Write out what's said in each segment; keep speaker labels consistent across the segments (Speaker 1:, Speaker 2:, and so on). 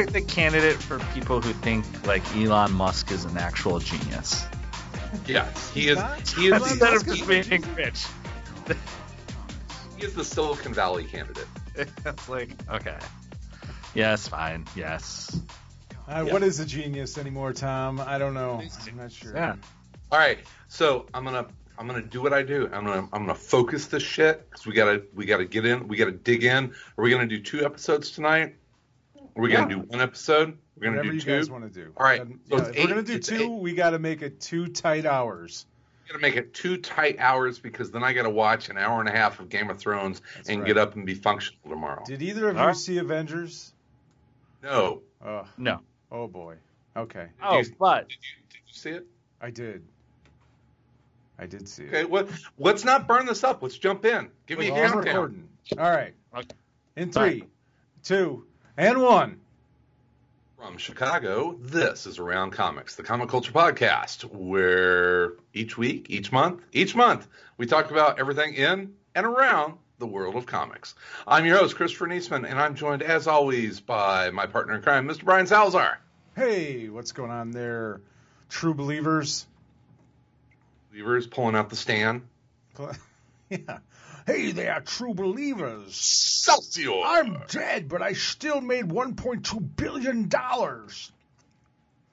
Speaker 1: Like the candidate for people who think like Elon Musk is an actual genius.
Speaker 2: yes, he is. He is,
Speaker 1: Instead
Speaker 2: the,
Speaker 1: of just being rich.
Speaker 2: he is the Silicon Valley candidate.
Speaker 1: it's like, okay. Yes, fine. Yes.
Speaker 3: Uh, What is a genius anymore, Tom? I don't know. I'm not sure.
Speaker 1: Yeah.
Speaker 2: All right, so I'm gonna I'm gonna do what I do. I'm gonna I'm gonna focus this shit because we gotta we gotta get in. We gotta dig in. Are we gonna do two episodes tonight? Are we gonna do one episode? We're gonna
Speaker 3: Whatever
Speaker 2: do
Speaker 3: you
Speaker 2: two.
Speaker 3: guys want to do.
Speaker 2: All right, so
Speaker 3: yeah,
Speaker 2: it's
Speaker 3: if we're gonna do two,
Speaker 2: eight.
Speaker 3: we got to make it two tight hours.
Speaker 2: We're gonna make it two tight hours because then I gotta watch an hour and a half of Game of Thrones
Speaker 3: That's
Speaker 2: and
Speaker 3: right.
Speaker 2: get up and be functional tomorrow.
Speaker 3: Did either of
Speaker 1: All
Speaker 3: you
Speaker 1: right.
Speaker 3: see Avengers?
Speaker 2: no.
Speaker 3: Oh,
Speaker 1: No.
Speaker 3: oh boy. Okay,
Speaker 1: Oh,
Speaker 2: you-
Speaker 1: but
Speaker 2: Did you, did you see it?
Speaker 3: I did. I did see
Speaker 2: Okay,
Speaker 3: it.
Speaker 2: well, let's not burn this up. Let's jump in. Give me a
Speaker 3: Well,
Speaker 2: countdown.
Speaker 3: All right.
Speaker 1: Okay.
Speaker 3: In three, two, and one.
Speaker 2: From Chicago, this is Around Comics, the comic culture podcast, where each week, each month, each month, we talk about everything in and around the world of comics. I'm your host, Christopher Neseman, and I'm joined, as always, by my partner in crime, Mr. Brian Salazar.
Speaker 3: Hey, what's going on there, true believers?
Speaker 2: Believers pulling out the stand.
Speaker 3: yeah. Hey there, true believers.
Speaker 2: Excelsior!
Speaker 3: I'm dead, but I still made 1.2 billion dollars.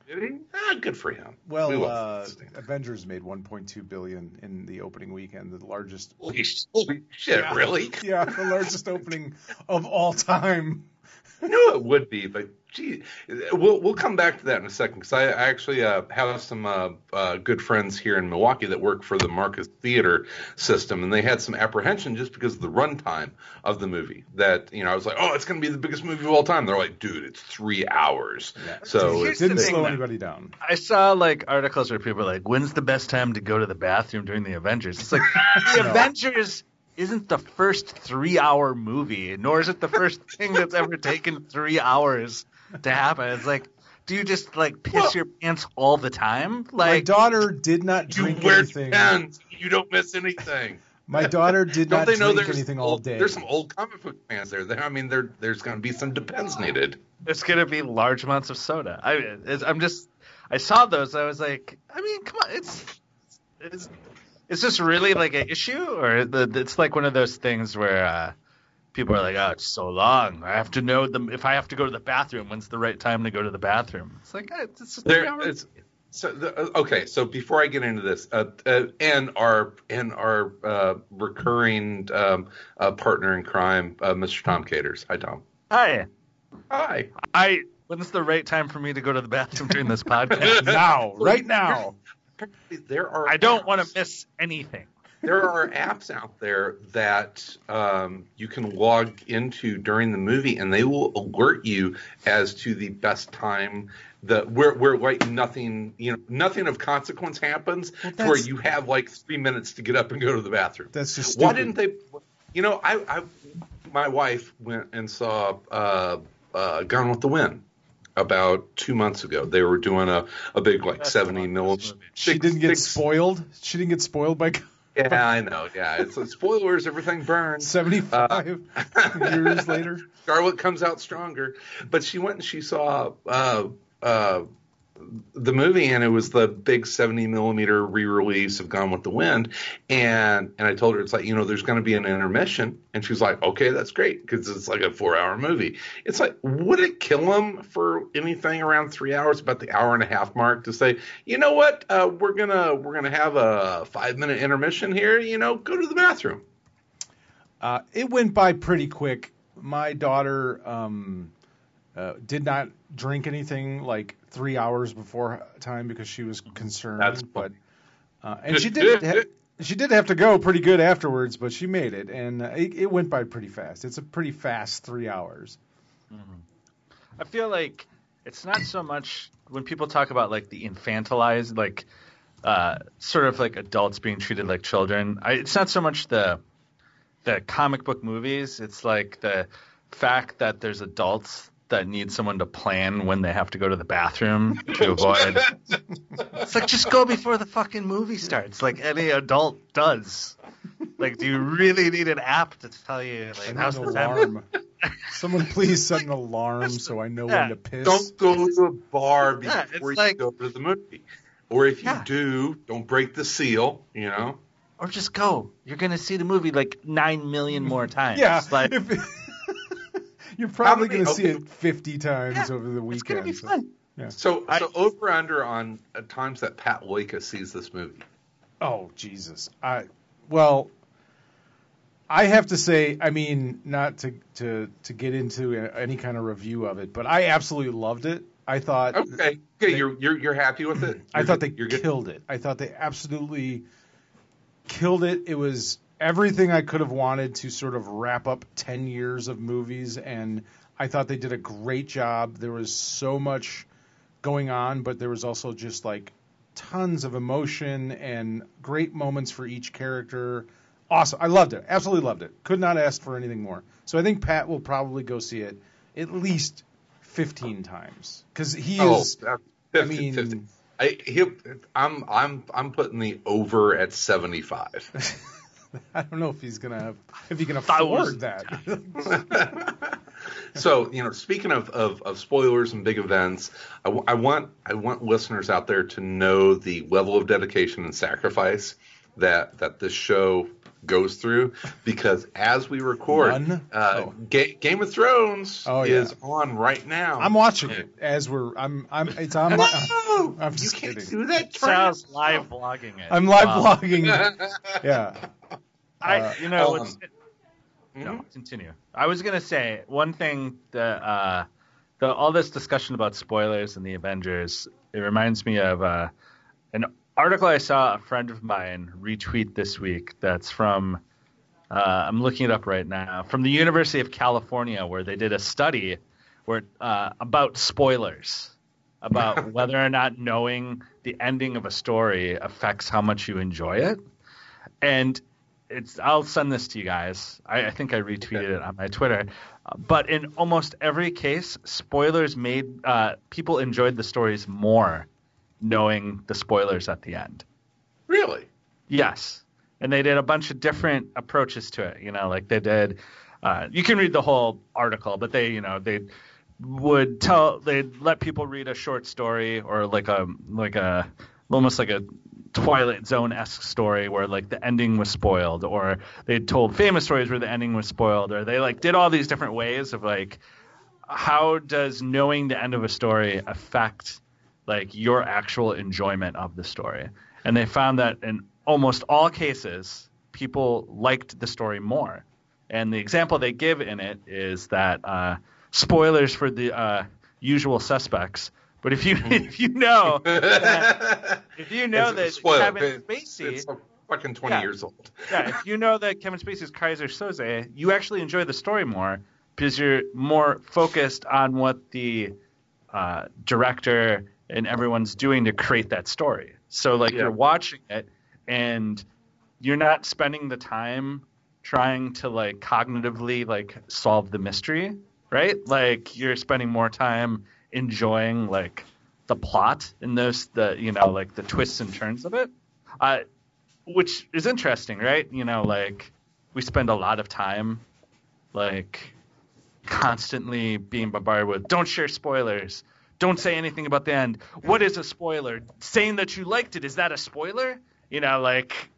Speaker 2: Did he? Ah, good for him.
Speaker 3: Well,
Speaker 2: love
Speaker 3: uh. Avengers made 1.2 billion in the opening weekend, the largest.
Speaker 2: holy, holy shit,
Speaker 3: Yeah.
Speaker 2: really?
Speaker 3: Yeah, the largest opening of all time.
Speaker 2: I knew it would be, but gee, we'll we'll come back to that in a second because I, I actually uh, have some uh, uh, good friends here in Milwaukee that work for the Marcus Theater system, and they had some apprehension just because of the runtime of the movie. That you know, I was like, oh, it's going to be the biggest movie of all time. They're like, dude, it's three hours. So
Speaker 1: Here's
Speaker 2: it's,
Speaker 3: Didn't slow
Speaker 1: though.
Speaker 3: anybody down.
Speaker 1: I saw like articles where people were like, "When's the best time to go to the bathroom during the Avengers?" It's like the
Speaker 3: No.
Speaker 1: Avengers isn't the first three-hour movie, nor is it the first thing that's ever taken three hours to happen. It's like, do you just like piss
Speaker 2: Well-
Speaker 1: your pants all the time? Like, my
Speaker 3: daughter did not drink
Speaker 2: you
Speaker 3: drink
Speaker 2: wear
Speaker 3: anything.
Speaker 2: Depends. You don't miss anything.
Speaker 3: My daughter did
Speaker 2: Don't
Speaker 3: not
Speaker 2: they know
Speaker 3: drink
Speaker 2: there's
Speaker 3: anything all day.
Speaker 2: there's some old comic book fans there. There- I mean, there there's going to be some depends needed.
Speaker 1: it's gonna be large amounts of soda. I, it's, I'm just, I saw those. I was like, I mean, come on, it's, it's, is this really like an issue, or the, it's like one of those things where uh, people are like, oh, it's so long. I have to know the if I have to go to the bathroom. When's the right time to go to the bathroom? It's like, it's just
Speaker 2: There- it's- So the, uh, okay, so before I get into this, uh, uh, and our and our uh, recurring um, uh, partner in crime, uh, Mr. Tom Caters. Hi, Tom.
Speaker 1: Hi,
Speaker 2: Hi.
Speaker 1: I. When's the right time for me to go to the bathroom during this podcast?
Speaker 3: now, right now.
Speaker 2: There are
Speaker 1: I don't want to miss anything.
Speaker 2: there are apps out there that um, you can log into during the movie, and they will alert you as to the best time. The where where like nothing you know nothing of consequence happens, to where you have like three minutes to get up and go to the bathroom.
Speaker 3: That's just
Speaker 2: Why didn't they? You know, I, I my wife went and saw uh, uh, Gone with the Wind about two months ago. They were doing a, a big like
Speaker 1: That's
Speaker 2: seventy
Speaker 1: the
Speaker 2: mil.
Speaker 1: this movie.
Speaker 3: She didn't get spoiled. She didn't get spoiled by
Speaker 2: Yeah, I know. Yeah, it's like, spoilers. Everything burns.
Speaker 3: 75 years later.
Speaker 2: Scarlett comes out stronger. But she went and she saw uh, uh, the movie, and it was the big 70 millimeter re-release of Gone with the Wind. And and I told her it's like you know there's going to be an intermission, and she's like, okay, that's great because it's like a four-hour movie. It's like would it kill him for anything around three hours, about the hour and a half mark, to say, you know what, uh, we're gonna we're gonna have a five-minute intermission here. You know, go to the bathroom.
Speaker 3: Uh, it went by pretty quick. My daughter um, uh, did not drink anything like three hours before time because she was concerned.
Speaker 2: That's
Speaker 3: but uh, and she did ha- she did have to go pretty good afterwards, but she made it, and uh, it, it went by pretty fast. It's a pretty fast three hours.
Speaker 1: I feel like it's not so much when people talk about like the infantilized, like uh, sort of like adults being treated like children. I, it's not so much the the comic book movies. It's like the fact that there's adults that need someone to plan when they have to go to the bathroom to avoid. it's like just go before the fucking movie starts, like any adult does. Like, do you really need an app to tell you like
Speaker 3: And
Speaker 1: how's
Speaker 3: an
Speaker 1: the
Speaker 3: alarm. Someone please set an alarm so I know
Speaker 1: Yeah.
Speaker 3: when to piss.
Speaker 2: Don't go to a bar before
Speaker 1: Yeah,
Speaker 2: you
Speaker 1: like-
Speaker 2: go to the movie. Or if you
Speaker 1: Yeah.
Speaker 2: do, don't break the seal. You know.
Speaker 1: Or just go. You're gonna see the movie like nine million more times.
Speaker 3: Yeah,
Speaker 1: like
Speaker 3: if- you're probably going to see it 50 times
Speaker 1: Yeah,
Speaker 3: over the weekend.
Speaker 1: it's gonna
Speaker 3: weekend.
Speaker 1: be
Speaker 3: so-
Speaker 1: fun.
Speaker 2: So,
Speaker 1: I-
Speaker 2: so over under on uh, times that Pat Loika sees this movie.
Speaker 3: Oh Jesus! I well, I have to say, I mean, not to to to get into a- any kind of review of it, but I absolutely loved it. I thought
Speaker 2: Okay, okay, you're you're you're happy with it.
Speaker 3: I
Speaker 2: You're
Speaker 3: thought
Speaker 2: good-
Speaker 3: they
Speaker 2: you're good.
Speaker 3: killed it. I thought they absolutely killed it. It was everything I could have wanted to sort of wrap up 10 years of movies and I thought they did a great job. There was so much going on, but there was also just like tons of emotion and great moments for each character. Awesome. I loved it. Absolutely loved it. Could not ask for anything more. So I think Pat will probably go see it at least 15 times cuz he
Speaker 2: Oh,
Speaker 3: is
Speaker 2: uh,
Speaker 3: I mean
Speaker 2: 50. I, he, I'm I'm I'm putting the over at 75.
Speaker 3: I don't know if he's gonna have if he can afford that.
Speaker 2: so you know, speaking of, of, of spoilers and big events, I, w- I want I want listeners out there to know the level of dedication and sacrifice that that this show goes through because as we record, uh,
Speaker 3: Oh.
Speaker 2: Ga- Game of Thrones
Speaker 3: Oh, yeah.
Speaker 2: is on right now.
Speaker 3: I'm watching it as we're I'm I'm it's on
Speaker 2: No,
Speaker 3: I'm
Speaker 2: you
Speaker 3: just
Speaker 2: can't
Speaker 3: kidding.
Speaker 2: do that.
Speaker 1: It sounds live blogging it.
Speaker 3: I'm live
Speaker 1: Wow.
Speaker 3: blogging. Yeah.
Speaker 1: I,
Speaker 3: Uh,
Speaker 1: you know,
Speaker 2: um,
Speaker 1: it's, no, continue. I was gonna say one thing that uh, the all this discussion about spoilers and the Avengers. It reminds me of uh, an article I saw a friend of mine retweet this week. That's from uh, I'm looking it up right now from the University of California, where they did a study where uh, about spoilers, about whether or not knowing the ending of a story affects how much you enjoy it. And it's I'll send this to you guys. I, I think I retweeted it on my Twitter. But in almost every case, spoilers made uh, people enjoyed the stories more knowing the spoilers at the end.
Speaker 2: Really?
Speaker 1: Yes. And they did a bunch of different approaches to it. You know, like they did. Uh, you can read the whole article, but they, you know, they would tell they'd let people read a short story or like a like a almost like a Twilight Zone esque story where like the ending was spoiled, or they told famous stories where the ending was spoiled, or they like did all these different ways of like how does knowing the end of a story affect like your actual enjoyment of the story? And they found that in almost all cases, people liked the story more. And the example they give in it is that uh, spoilers for the uh, usual suspects. But if you if you know that, if you know that
Speaker 2: spoiler.
Speaker 1: Kevin Spacey
Speaker 2: It's fucking 20
Speaker 1: Yeah.
Speaker 2: years old.
Speaker 1: yeah, if you know that Kevin Spacey is Keyser Söze, you actually enjoy the story more because you're more focused on what the uh, director and everyone's doing to create that story. So like
Speaker 2: Yeah.
Speaker 1: you're watching it and you're not spending the time trying to like cognitively like solve the mystery, right? Like you're spending more time enjoying like the plot and those the you know like the twists and turns of it. Uh, which is interesting, right? You know, like we spend a lot of time like constantly being bombarded with don't share spoilers. Don't say anything about the end. What is a spoiler? Saying that you liked it, is that a spoiler? You know, like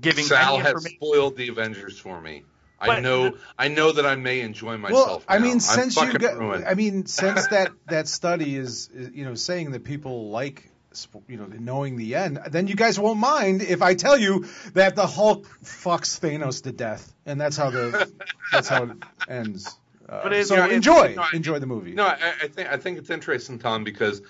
Speaker 1: giving
Speaker 2: Sal has spoiled the Avengers for me. I know, I know that I may enjoy myself.
Speaker 3: Well,
Speaker 2: myself.
Speaker 3: I mean,
Speaker 2: I'm
Speaker 3: since you
Speaker 2: fucking
Speaker 3: got,
Speaker 2: ruined.
Speaker 3: I mean, since that that study is, is, you know, saying that people like, sp- you know, knowing the end, then you guys won't mind if I tell you that the Hulk fucks Thanos to death, and that's how the that's how it ends. Uh,
Speaker 1: But it's-
Speaker 3: so
Speaker 2: you know,
Speaker 3: enjoy,
Speaker 2: it's- no, I-
Speaker 3: enjoy the movie.
Speaker 2: No, I, I think I think it's interesting, Tom, because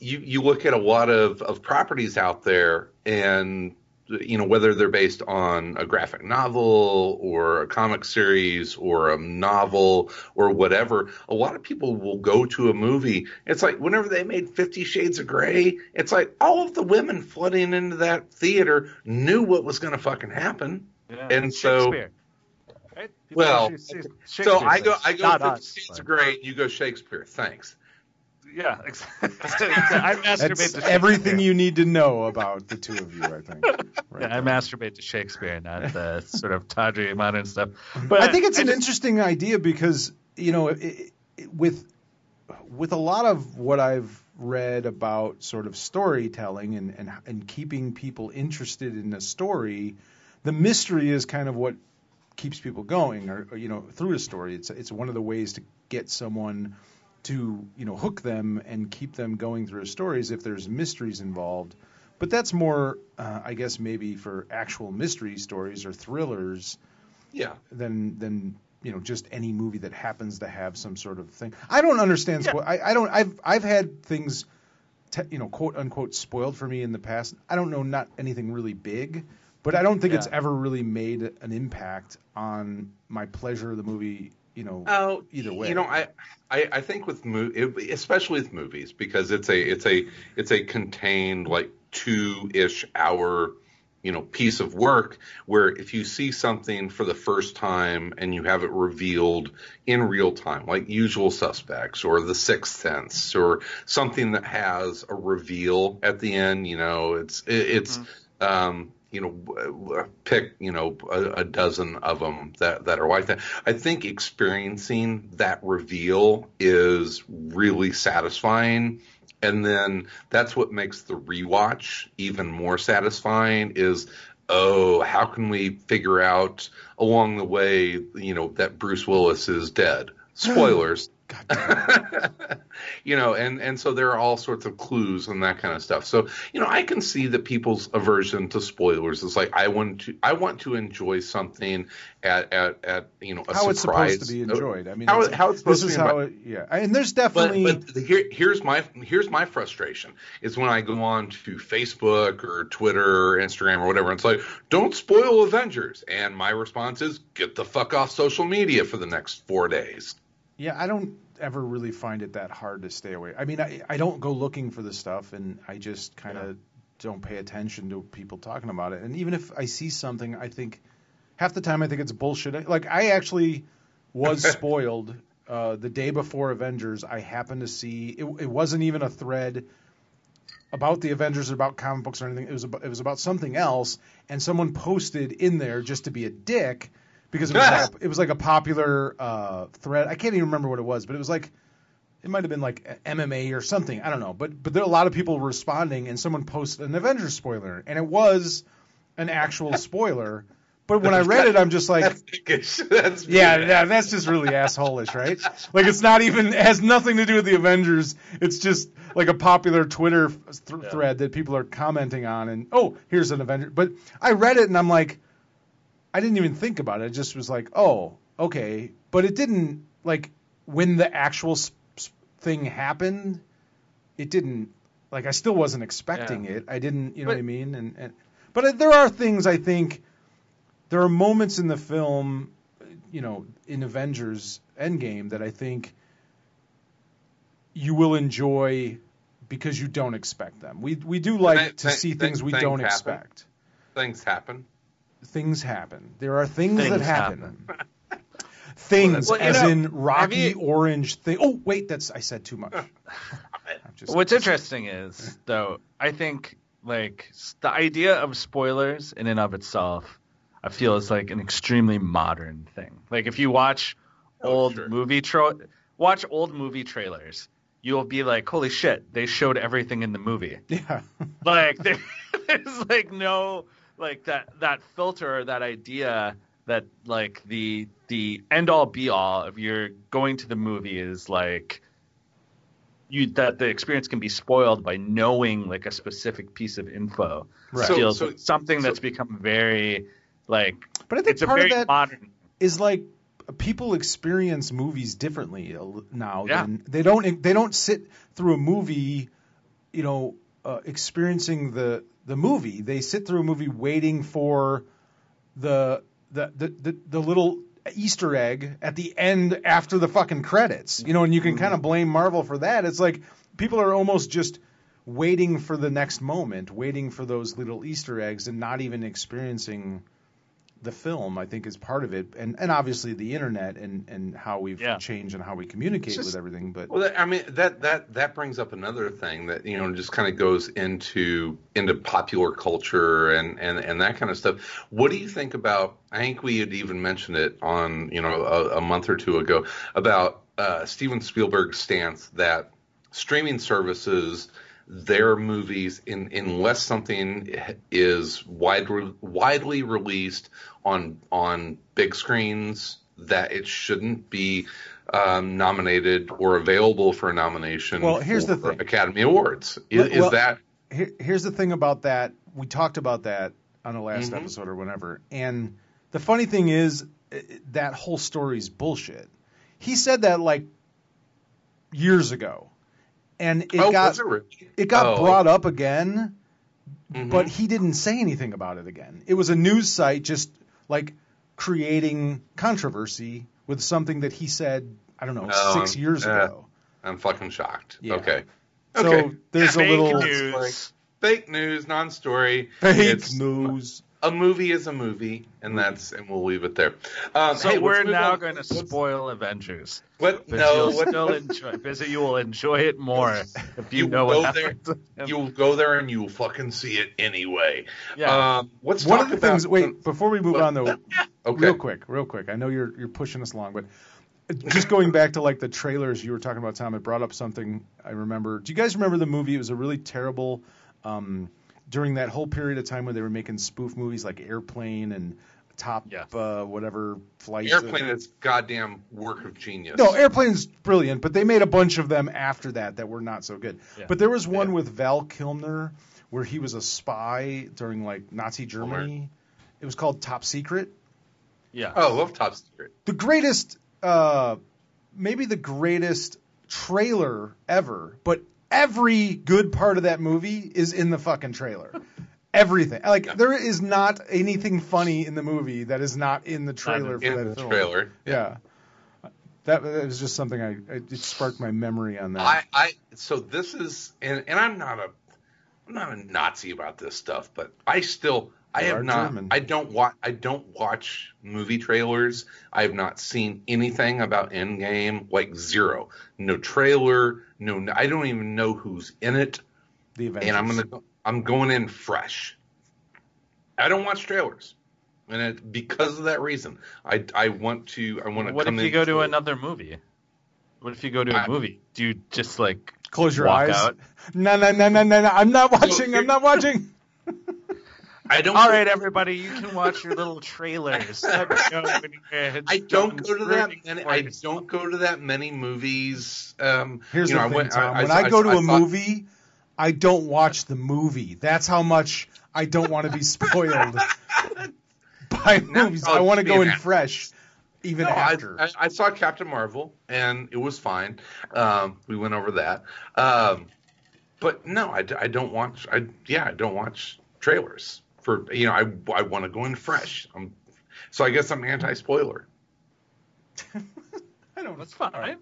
Speaker 2: you you look at a lot of, of properties out there, and you know whether they're based on a graphic novel or a comic series or a novel or whatever. A lot of people will go to a movie. It's like whenever they made Fifty Shades of Grey, it's like all of the women flooding into that theater knew what was going to fucking happen.
Speaker 1: Yeah,
Speaker 2: And so-
Speaker 1: Shakespeare, right? People
Speaker 2: Well,
Speaker 1: go see- see
Speaker 2: So I go. I go
Speaker 1: Not
Speaker 2: Fifty
Speaker 1: us,
Speaker 2: Shades
Speaker 1: but-
Speaker 2: of Grey, you go Shakespeare. Thanks.
Speaker 1: Yeah, exactly. I masturbate
Speaker 3: That's
Speaker 1: to
Speaker 3: everything you need to know about the two of you, I think. Right
Speaker 1: Yeah, I masturbate to Shakespeare, not the sort of tawdry modern stuff. But
Speaker 3: I think it's an
Speaker 1: just-
Speaker 3: interesting idea because you know, it, it, with with a lot of what I've read about sort of storytelling and, and and keeping people interested in a story, the mystery is kind of what keeps people going, or, or you know, through a story. It's it's one of the ways to get someone to you know hook them and keep them going through a story is if there's mysteries involved. But that's more, uh, I guess, maybe for actual mystery stories or thrillers
Speaker 2: Yeah.
Speaker 3: than than you know just any movie that happens to have some sort of thing. I don't understand. Spo- I, I don't. I've I've had things, te- you know, quote unquote, spoiled for me in the past. I don't know, not anything really big, but I don't think it's ever really made an impact on my pleasure of the movie. You know,
Speaker 2: Oh,
Speaker 3: either way.
Speaker 2: You know, I, I, I think with mo- especially with movies, because it's a, it's a, it's a contained like two ish hour, you know, piece of work where if you see something for the first time and you have it revealed in real time, like Usual Suspects or The Sixth Sense or something that has a reveal at the end, you know, it's, it, it's, um, you know, pick, you know, a, a dozen of them that, that are like that. I think experiencing that reveal is really satisfying. And then that's what makes the rewatch even more satisfying is, oh, how can we figure out along the way, you know, that Bruce Willis is dead? Hmm. Spoilers. you know, and and so there are all sorts of clues and that kind of stuff. So you know, I can see that people's aversion to spoilers is like I want to I want to enjoy something at at, at you know a
Speaker 3: how it's supposed to be enjoyed. I mean,
Speaker 2: how,
Speaker 3: it's-
Speaker 2: how it's supposed
Speaker 3: this is
Speaker 2: to be
Speaker 3: how it. Yeah, and there's definitely.
Speaker 2: but, but the- here, here's my here's my frustration is when I go on to Facebook or Twitter or Instagram or whatever. And it's like, don't spoil Avengers, and my response is, get the fuck off social media for the next four days.
Speaker 3: Yeah, I don't ever really find it that hard to stay away. I mean, I, I don't go looking for the stuff, and I just kind of don't pay attention to people talking about it. And even if I see something, I think half the time I think it's bullshit. Like I actually was spoiled uh, the day before Avengers. I happened to see it. It wasn't even a thread about the Avengers or about comic books or anything. It was about, it was about something else, and someone posted in there just to be a dick because it was like a, it was like a popular uh, thread. I can't even remember what it was, but it was like it might have been like MMA or something. I don't know, but but there are a lot of people responding, and someone posted an Avengers spoiler, and it was an actual spoiler. But when I read it, I'm just like,
Speaker 2: That's. That's
Speaker 3: yeah, yeah, that's just really assholish, right? Like it's not even it has nothing to do with the Avengers. It's just like a popular Twitter th- thread that people are commenting on, and oh, here's an Avenger. But I read it and I'm like, I didn't even think about it. It just was like, oh, okay. But it didn't like when the actual s- s- thing happened. It didn't like I still wasn't expecting
Speaker 1: Yeah.
Speaker 3: it. I didn't, you know
Speaker 1: But-
Speaker 3: what I mean? And, and but uh, there are things I think there are moments in the film, you know, in Avengers Endgame that I think you will enjoy because you don't expect them. We we do like
Speaker 2: Th-
Speaker 3: to
Speaker 2: th-
Speaker 3: see
Speaker 2: th-
Speaker 3: things we don't
Speaker 2: happen.
Speaker 3: expect.
Speaker 2: Things happen.
Speaker 3: Things happen. There are things,
Speaker 1: Things
Speaker 3: that happen. Things,
Speaker 1: Well,
Speaker 3: as
Speaker 1: know,
Speaker 3: in rocky
Speaker 1: you-
Speaker 3: orange thing. Oh wait, that's I said too much. Just-
Speaker 1: What's interesting is, though, I think like the idea of spoilers in and of itself, I feel is like an extremely modern thing. Like if you watch
Speaker 2: Oh,
Speaker 1: old
Speaker 2: sure.
Speaker 1: movie tra- watch old movie trailers, you'll be like, "Holy shit, they showed everything in the movie."
Speaker 3: yeah.
Speaker 1: like there, there's like no like that that filter that idea that like the the end all be all of your going to the movie is like you that the experience can be spoiled by knowing like a specific piece of info.
Speaker 3: Right.
Speaker 2: So- so-
Speaker 1: something
Speaker 2: so-
Speaker 1: that's become very like
Speaker 3: But I think
Speaker 1: it's a
Speaker 3: part
Speaker 1: very
Speaker 3: of that
Speaker 1: modern.
Speaker 3: is like people experience movies differently now.
Speaker 1: Yeah.
Speaker 3: Than, they don't they don't sit through a movie, you know, uh, experiencing the the movie. They sit through a movie waiting for the the the the, the little Easter egg at the end after the fucking credits. You know, and you can kind of mm-hmm. blame Marvel for that. It's like people are almost just waiting for the next moment, waiting for those little Easter eggs, and not even experiencing the film. I think is part of it, and and obviously the internet and and how we've
Speaker 1: Yeah.
Speaker 3: changed and how we communicate
Speaker 1: just-
Speaker 3: with everything. But
Speaker 2: Well, that, I mean that that that brings up another thing that you know just kind of goes into into popular culture and and and that kind of stuff. What do you think about? I think we had even mentioned it on you know a, a month or two ago about uh, Steven Spielberg's stance that streaming services their movies in unless something is widely widely released on on big screens that it shouldn't be um, nominated or available for a nomination
Speaker 3: Well, here's the thing.
Speaker 2: Academy Awards. Is,
Speaker 3: Well-
Speaker 2: is that
Speaker 3: here, here's the thing about that. We talked about that on the last
Speaker 2: Mhm.
Speaker 3: episode or whatever. And the funny thing is, that whole story's bullshit. He said that like years ago, and it
Speaker 2: oh,
Speaker 3: got
Speaker 2: it
Speaker 3: it got
Speaker 2: Oh.
Speaker 3: brought up again,
Speaker 2: Mhm.
Speaker 3: but he didn't say anything about it again. It was a news site just like creating controversy with something that he said I don't know
Speaker 2: Oh,
Speaker 3: six years
Speaker 2: uh,
Speaker 3: ago.
Speaker 2: I'm fucking shocked.
Speaker 3: Yeah.
Speaker 2: Okay.
Speaker 3: So
Speaker 2: Okay.
Speaker 3: there's a
Speaker 1: Fake
Speaker 3: little
Speaker 1: news.
Speaker 2: Fake news, non-story.
Speaker 3: fake
Speaker 2: It's-
Speaker 3: news.
Speaker 2: A movie is a movie, and that's and we'll leave it there. Um,
Speaker 1: So
Speaker 2: hey,
Speaker 1: we're now going to spoil Avengers.
Speaker 2: What?
Speaker 1: But
Speaker 2: No.
Speaker 1: you'll
Speaker 2: What,
Speaker 1: still enjoy. Busy, you will enjoy it more if you,
Speaker 2: You
Speaker 1: know what
Speaker 2: go there-
Speaker 1: happens.
Speaker 2: You'll go there and you'll fucking see it anyway.
Speaker 1: Yeah.
Speaker 2: Um, let's
Speaker 3: One
Speaker 2: talk
Speaker 3: of the
Speaker 2: about,
Speaker 3: things. Wait, before we move on though,
Speaker 2: Okay.
Speaker 3: real quick, real quick. I know you're you're pushing us along, but just going back to like the trailers you were talking about, Tom. It brought up something I remember. Do you guys remember the movie? It was a really terrible. Um, during that whole period of time when they were making spoof movies like Airplane and Top
Speaker 1: Yeah.
Speaker 3: uh, whatever flight.
Speaker 2: Airplane is goddamn work of genius.
Speaker 3: No, Airplane's brilliant, but they made a bunch of them after that that were not so good.
Speaker 1: Yeah.
Speaker 3: But there was one
Speaker 2: Yeah.
Speaker 3: with Val Kilmer where he was a spy during like Nazi Germany. It was called Top Secret.
Speaker 1: Yeah.
Speaker 2: Oh, I love Top Secret.
Speaker 3: The greatest, uh, maybe the greatest trailer ever, but every good part of that movie is in the fucking trailer. Everything. Like there is not anything funny in the movie that is not in the trailer for
Speaker 2: In
Speaker 3: that
Speaker 2: the
Speaker 3: film.
Speaker 2: trailer.
Speaker 3: Yeah. That, that was just something I, I it sparked my memory on that.
Speaker 2: I, I so this is and, and I'm not a I'm not a Nazi about this stuff, but I still I have not
Speaker 3: German.
Speaker 2: I don't watch I don't watch movie trailers. I have not seen anything about Endgame, like zero. No trailer, no I don't even know who's in it.
Speaker 3: the Avengers.
Speaker 2: And I'm gonna I'm going in fresh. I don't watch trailers. And it, because of that reason, I, I want to I want to
Speaker 1: What
Speaker 2: come
Speaker 1: if you
Speaker 2: in
Speaker 1: go to
Speaker 2: for-
Speaker 1: another movie? What if you go to a
Speaker 2: I-
Speaker 1: movie? Do you just like
Speaker 3: Close your
Speaker 1: walk
Speaker 3: eyes.
Speaker 1: out?
Speaker 3: No, no, no, no, no, no. I'm not watching. I'm not watching.
Speaker 2: I don't
Speaker 1: All right, everybody, you can watch your little trailers. Let me know when you're
Speaker 2: I don't go to that many. I don't go to that many movies. Um,
Speaker 3: Here's
Speaker 2: you know,
Speaker 3: the
Speaker 2: I
Speaker 3: thing,
Speaker 2: went,
Speaker 3: Tom.
Speaker 2: I,
Speaker 3: when
Speaker 2: I,
Speaker 3: I, go to
Speaker 2: I
Speaker 3: a
Speaker 2: thought-
Speaker 3: movie, I don't watch the movie. That's how much I don't want to be spoiled by
Speaker 2: Now
Speaker 3: movies.
Speaker 2: I'll
Speaker 3: I want to go in fresh, even
Speaker 2: No, I,
Speaker 3: after.
Speaker 2: I, I saw Captain Marvel and it was fine. Um, we went over that. Um, but no, I don't watch. I yeah, I don't watch trailers for you know. I I want to go in fresh. I'm, so I guess I'm anti-spoiler.
Speaker 3: I don't.
Speaker 1: That's fine, right?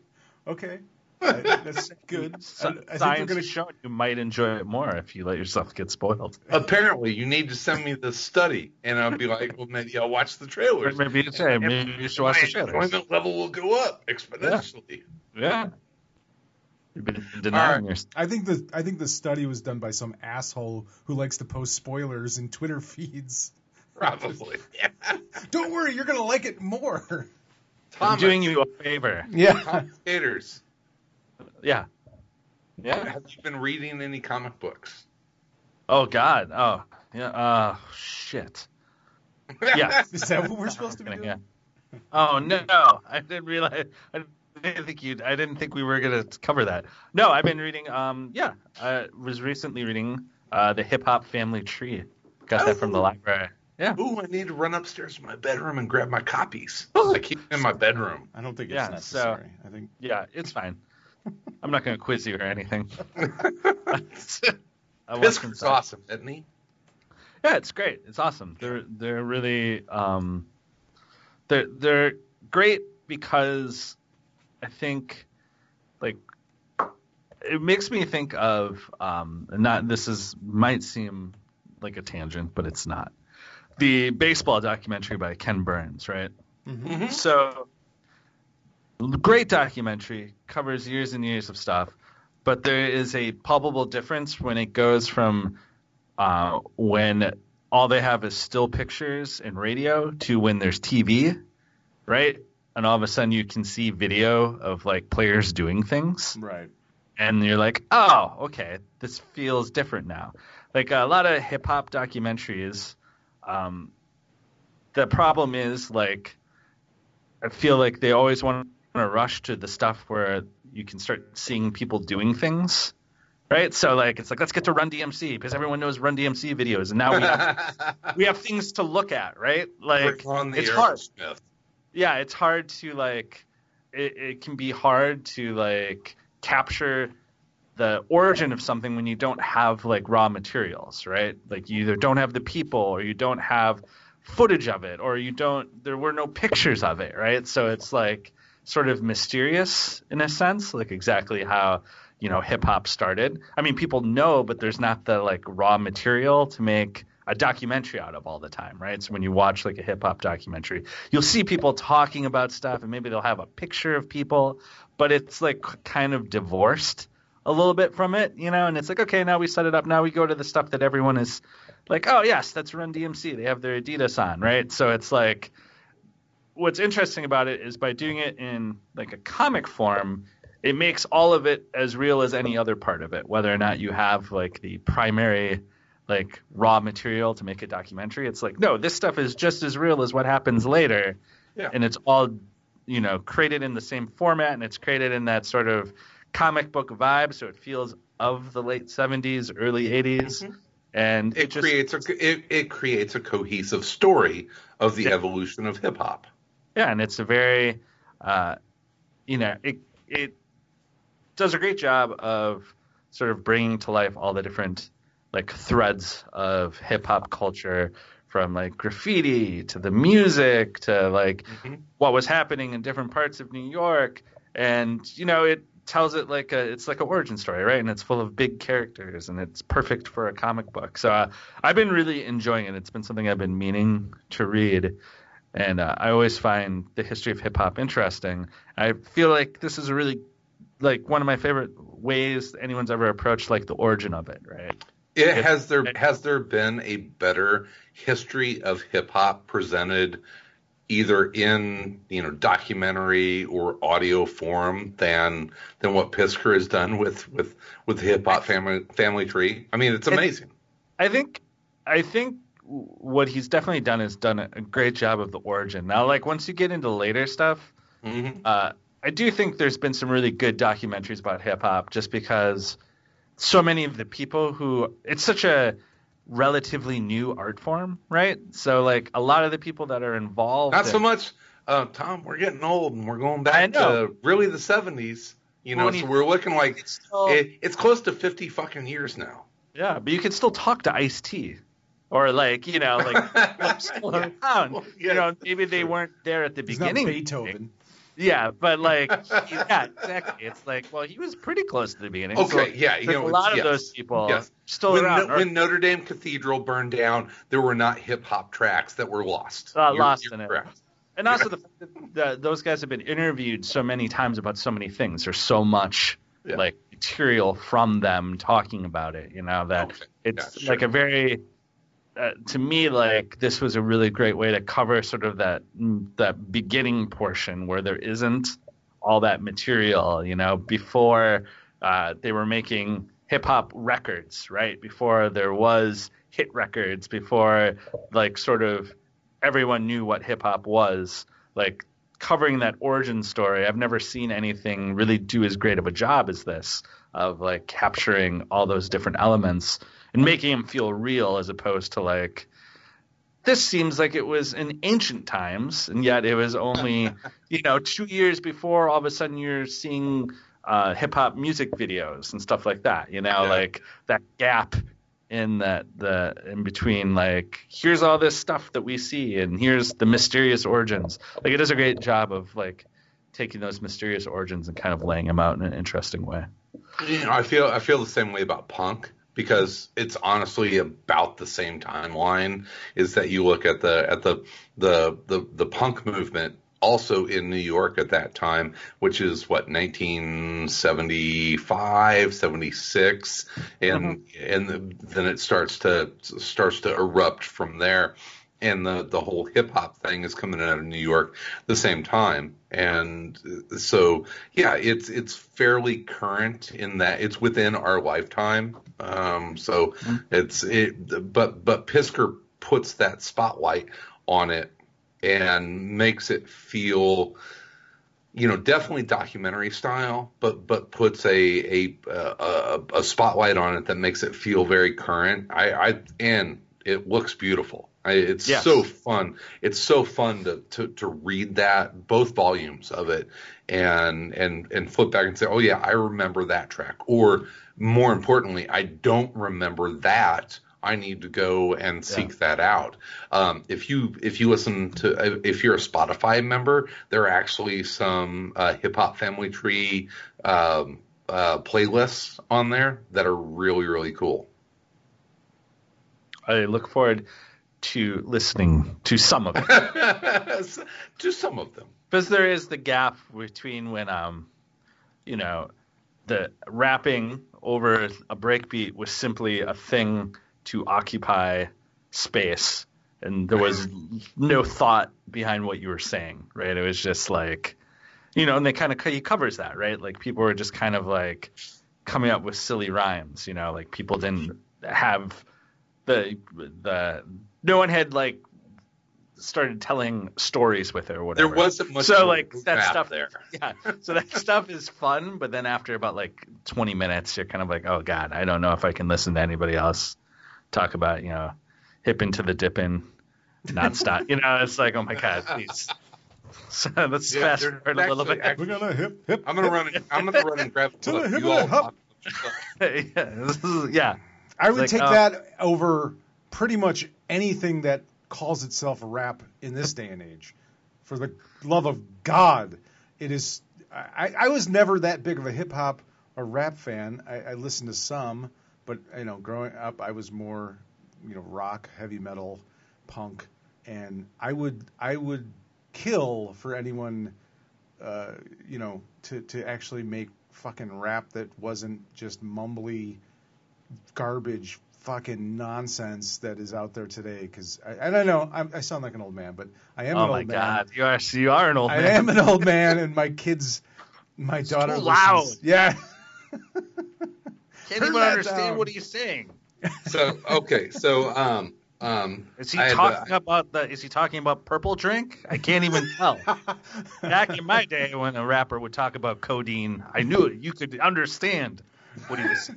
Speaker 3: Okay, I- that's good. I,
Speaker 1: So,
Speaker 3: I think we're
Speaker 1: science
Speaker 3: gonna.
Speaker 1: has shown you might enjoy it more if you let yourself get spoiled.
Speaker 2: Apparently, you need to send me the study, and I'll be like, well, maybe I'll watch the
Speaker 1: Or
Speaker 2: trailers.
Speaker 1: maybe it's hey, maybe you should watch
Speaker 2: My
Speaker 1: the trailers.
Speaker 2: enjoyment level will go up exponentially.
Speaker 1: Yeah. You've been denying
Speaker 2: right.
Speaker 1: yourself.
Speaker 3: I think the I think the study was done by some asshole who likes to post spoilers in Twitter feeds.
Speaker 2: Probably.
Speaker 3: Don't worry, you're gonna like it more.
Speaker 1: I'm doing you a favor.
Speaker 3: Yeah.
Speaker 2: commentators.
Speaker 1: Yeah. Yeah.
Speaker 2: Have you been reading any comic books?
Speaker 1: Oh God. Oh yeah. Uh shit. Yeah.
Speaker 3: Is that what we're supposed to be doing?
Speaker 1: Yeah. Oh no, I didn't realize. I didn't think you. I didn't think we were gonna cover that. No, I've been reading. Um, yeah, I was recently reading uh, the Hip Hop Family Tree. Got that from the
Speaker 2: Oh.
Speaker 1: library. Yeah.
Speaker 2: Ooh, I need to run upstairs to my bedroom and grab my copies. I keep them in my bedroom.
Speaker 3: I don't think it's
Speaker 1: Yeah, so-
Speaker 3: I think
Speaker 1: Yeah, it's fine. I'm not going to quiz you or anything. I watched Piskor's
Speaker 2: awesome, isn't he?
Speaker 1: Yeah, it's great. It's awesome. They're they're really um, they're they're great because I think like it makes me think of um, not this is might seem like a tangent, but it's not. The baseball documentary by Ken Burns, right?
Speaker 2: Mhm.
Speaker 1: So, great documentary, covers years and years of stuff, but there is a palpable difference when it goes from uh, when all they have is still pictures and radio to when there's TV, right? And all of a sudden you can see video of like players doing things
Speaker 3: right.
Speaker 1: and you're like, oh, okay, this feels different now. Like a lot of hip hop documentaries, um, the problem is like, I feel like they always want to rush to the stuff where you can start seeing people doing things, right? So like, it's like let's get to Run DMC because everyone knows Run DMC videos, and now we have, we have things to look at, right? Like, it's hard. Yeah, it's hard to like it, it can be hard to like capture the origin of something when you don't have like raw materials, right? Like you either don't have the people or you don't have footage of it or you don't there were no pictures of it, right? So it's like sort of mysterious in a sense, like exactly how you know hip hop started. I mean, people know, but there's not the like raw material to make a documentary out of all the time, right? So when you watch like a hip hop documentary, you'll see people talking about stuff and maybe they'll have a picture of people, but it's like kind of divorced a little bit from it, you know, and it's like, okay, now we set it up. Now we go to the stuff that everyone is like, oh, yes, that's Run DMC. They have their Adidas on, right? So it's like, what's interesting about it is by doing it in like a comic form, it makes all of it as real as any other part of it, whether or not you have like the primary like raw material to make a documentary. It's like, no, this stuff is just as real as what happens later.
Speaker 2: Yeah.
Speaker 1: And it's all, you know, created in the same format and it's created in that sort of comic book vibe, so it feels of the late 70s, early 80s. And
Speaker 2: Mm-hmm. It,
Speaker 1: just,
Speaker 2: creates a it, it creates a cohesive story of the
Speaker 1: Yeah.
Speaker 2: evolution of hip hop.
Speaker 1: Yeah, and it's a very, uh, you know, it it does a great job of sort of bringing to life all the different like threads of hip hop culture, from like graffiti to the music to like
Speaker 2: Mhm.
Speaker 1: what was happening in different parts of New York, and you know it tells it like a it's like an origin story, right? And it's full of big characters, and it's perfect for a comic book. So uh, I've been really enjoying it. It's been something I've been meaning to read. And uh, I always find the history of hip hop interesting. I feel like this is a really like one of my favorite ways anyone's ever approached like the origin of it, right?
Speaker 2: It has there has there been a better history of hip hop presented either in you know documentary or audio form than than what Piskor has done with with with the hip hop family family tree. I mean, it's amazing.
Speaker 1: I think I think what he's definitely done is done a great job of the origin. Now, like once you get into later stuff,
Speaker 2: Mhm.
Speaker 1: uh, I do think there's been some really good documentaries about hip hop, just because so many of the people who it's such a relatively new art form, right? So like a lot of the people that are involved,
Speaker 2: Not so much, uh, Tom. We're getting old, and we're going back to really the seventies. You know,
Speaker 1: Well, when
Speaker 2: so
Speaker 1: you-
Speaker 2: we're looking like
Speaker 1: it's still-
Speaker 2: it, it's close to fifty fucking years now.
Speaker 1: yeah, but you can still talk to Ice T. Or like you know like I'm
Speaker 2: Yeah.
Speaker 1: around.
Speaker 2: Well,
Speaker 1: You know maybe they weren't there at the
Speaker 3: He's not
Speaker 1: beginning.
Speaker 3: Beethoven.
Speaker 1: Yeah, but like, yeah, exactly. It's like, well, he was pretty close to the beginning.
Speaker 2: Okay,
Speaker 1: so
Speaker 2: yeah, you know,
Speaker 1: a lot of
Speaker 2: yes,
Speaker 1: those people
Speaker 2: yes.
Speaker 1: still
Speaker 2: when,
Speaker 1: around.
Speaker 2: No- when Notre Dame Cathedral burned down, there were not hip hop tracks that were lost.
Speaker 1: Uh,
Speaker 2: You're-
Speaker 1: lost
Speaker 2: you're
Speaker 1: in it.
Speaker 2: correct.
Speaker 1: and also the, the, those guys have been interviewed so many times about so many things. There's so much
Speaker 2: Yeah.
Speaker 1: like material from them talking about it. You know that
Speaker 2: Okay.
Speaker 1: it's
Speaker 2: Yeah, sure.
Speaker 1: like a very uh, to me like this was a really great way to cover sort of that that beginning portion where there isn't all that material you know before uh, they were making hip hop records right? Before there was hit records before like sort of everyone knew what hip hop was. Like covering that origin story i've never seen anything really do as great of a job as this of like capturing all those different elements and making them feel real as opposed to like this seems like it was in ancient times, and yet it was only you know two years before. All of a sudden, you're seeing uh, hip hop music videos and stuff like that. You know,
Speaker 2: Yeah.
Speaker 1: like that gap in that the in between. Like here's all this stuff that we see, and here's the mysterious origins. Like it does a great job of like taking those mysterious origins and kind of laying them out in an interesting way.
Speaker 2: You know, I feel I feel the same way about punk because it's honestly about the same timeline. Is that you look at the at the the the, the punk movement also in New York at that time, which is what 1975, 76, and mm-hmm. and then it starts to starts to erupt from there. And the, the whole hip hop thing is coming out of New York the same time, and so yeah, it's it's fairly current in that it's within our lifetime. Um, so it's it, but but Piskor puts that spotlight on it and makes it feel, you know, definitely documentary style, but but puts a a a, a spotlight on it that makes it feel very current. I, I and it looks beautiful. I, it's
Speaker 1: Yes.
Speaker 2: so fun. It's so fun to, to to read that both volumes of it and and and flip back and say, oh yeah, I remember that track. Or more importantly, I don't remember that. I need to go and seek that out. Um, if you if you listen to if you're a Spotify member, there are actually some uh, hip hop family tree um, uh, playlists on there that are really really cool.
Speaker 1: I look forward to listening to some of it.
Speaker 2: to some of them.
Speaker 1: because there is the gap between when um you know the rapping over a breakbeat was simply a thing to occupy space and there was no thought behind what you were saying right it was just like you know and they kind of he covers that right like people were just kind of like coming up with silly rhymes you know like people didn't have the the no one had like started telling stories with it or whatever
Speaker 2: There wasn't much.
Speaker 1: so like that stuff
Speaker 2: there.
Speaker 1: yeah so that stuff is fun but then after about like 20 minutes you're kind of like oh god i don't know if i can listen to anybody else talk about you know hip into the dipping nonstop you know it's like oh my god please so let's
Speaker 2: Yeah,
Speaker 1: fast forward a little bit
Speaker 2: actually-
Speaker 3: We're gonna hip hip.
Speaker 2: I'm gonna run. I'm gonna run and grab
Speaker 3: To the
Speaker 2: look,
Speaker 3: hip
Speaker 2: you
Speaker 3: and
Speaker 2: all
Speaker 3: the hop.
Speaker 2: talk about yourself.
Speaker 1: yeah this is, yeah
Speaker 3: I would
Speaker 1: like,
Speaker 3: take
Speaker 1: oh.
Speaker 3: that over pretty much anything that calls itself rap in this day and age. For the love of God, it is. I, I was never that big of a hip hop or rap fan. I, I listened to some, but you know, growing up, I was more, you know, rock, heavy metal, punk, and I would I would kill for anyone, uh, you know, to to actually make fucking rap that wasn't just mumbly garbage fucking nonsense that is out there today because and I don't know I'm, I sound like an old man but I am
Speaker 1: oh
Speaker 3: an
Speaker 1: my
Speaker 3: old
Speaker 1: god
Speaker 3: man
Speaker 1: you are you are an old
Speaker 3: I
Speaker 1: man.
Speaker 3: am an old man and my kids my daughter
Speaker 1: too loud.
Speaker 3: listens- yeah.
Speaker 1: Can't
Speaker 3: Turn
Speaker 1: even understand
Speaker 3: down.
Speaker 1: what he's saying.
Speaker 2: So okay, so um um.
Speaker 1: is he
Speaker 2: I had,
Speaker 1: talking
Speaker 2: uh,
Speaker 1: about the is he talking about purple drink? I can't even tell. Back in my day when a rapper would talk about codeine i knew it. You could understand what he was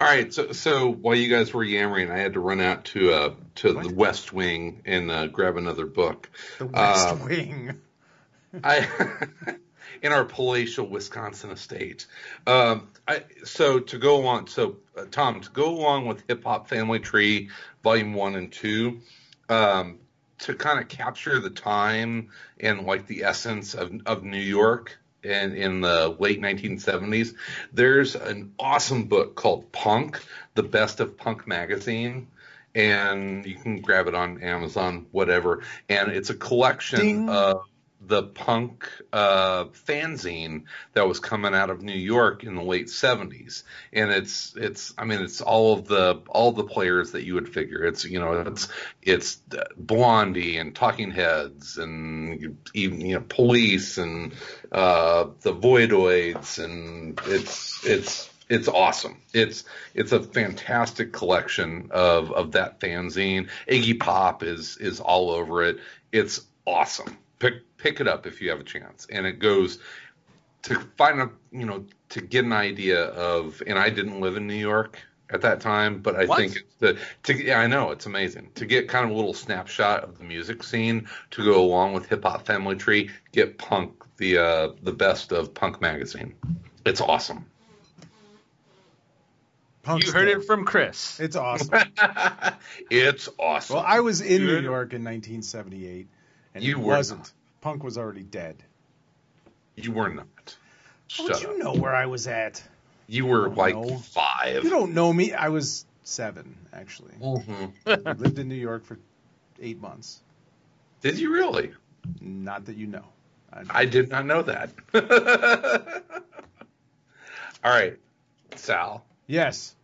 Speaker 2: All right, so so while you guys were yammering, I had to run out to uh to the West Wing and uh, grab another book.
Speaker 3: the West
Speaker 2: Uh,
Speaker 3: Wing
Speaker 2: I in our palatial Wisconsin estate. Um, I, so to go on, so uh, Tom, to go along with Hip Hop Family Tree Volume One and Two, um, to kind of capture the time and like the essence of of New York. In, in the late 1970s, there's an awesome book called Punk, the best of punk magazine, and you can grab it on Amazon, whatever. And it's a collection
Speaker 3: Ding.
Speaker 2: of the punk uh, fanzine that was coming out of New York in the late '70s, and it's it's I mean it's all of the all the players that you would figure. It's you know it's it's Blondie and Talking Heads and even you know Police and uh, the Voidoids and it's it's it's awesome. It's it's a fantastic collection of of that fanzine. Iggy Pop is is all over it. It's awesome. Pick pick it up if you have a chance. And it goes to find a you know to get an idea of. And I didn't live in New York at that time, but I
Speaker 1: What?
Speaker 2: think it's the to yeah, I know it's amazing to get kind of a little snapshot of the music scene to go along with Hip Hop Family Tree. Get Punk the uh, the best of Punk magazine. It's awesome.
Speaker 3: Punk's
Speaker 1: you heard
Speaker 3: dead.
Speaker 1: it from Chris.
Speaker 3: It's awesome.
Speaker 2: it's awesome.
Speaker 3: well, I was in
Speaker 2: You
Speaker 3: New? York in 1978, and
Speaker 2: You
Speaker 3: wasn't.
Speaker 2: not.
Speaker 3: Punk was already dead.
Speaker 2: you were not.
Speaker 3: How
Speaker 2: Shut
Speaker 3: would you know where I was at?
Speaker 2: You were like
Speaker 3: know.
Speaker 2: five.
Speaker 3: You don't know me. I was seven, actually.
Speaker 2: Mhm.
Speaker 3: I lived in New York for eight months.
Speaker 2: Did you really?
Speaker 3: Not that you know.
Speaker 2: I did not know that. All right, Sal,
Speaker 3: Yes.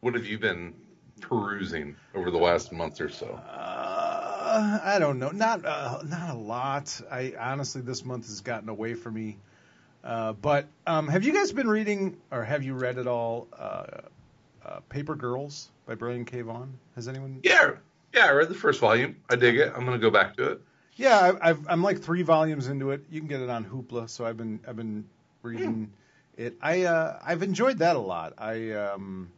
Speaker 2: what have you been perusing over the last month or so?
Speaker 3: Uh, I don't know. Not uh, not a lot. I honestly, this month has gotten away from me. Uh, but um, have you guys been reading, or have you read at all, uh, uh, Paper Girls by Brian K. Vaughan? Has anyone?
Speaker 2: Yeah, yeah, I read the first volume. I dig it. I'm gonna go back to it.
Speaker 3: Yeah, I, I've, I'm like three volumes into it. You can get it on Hoopla, so I've been I've been reading it. I uh, I've enjoyed that a lot. I um,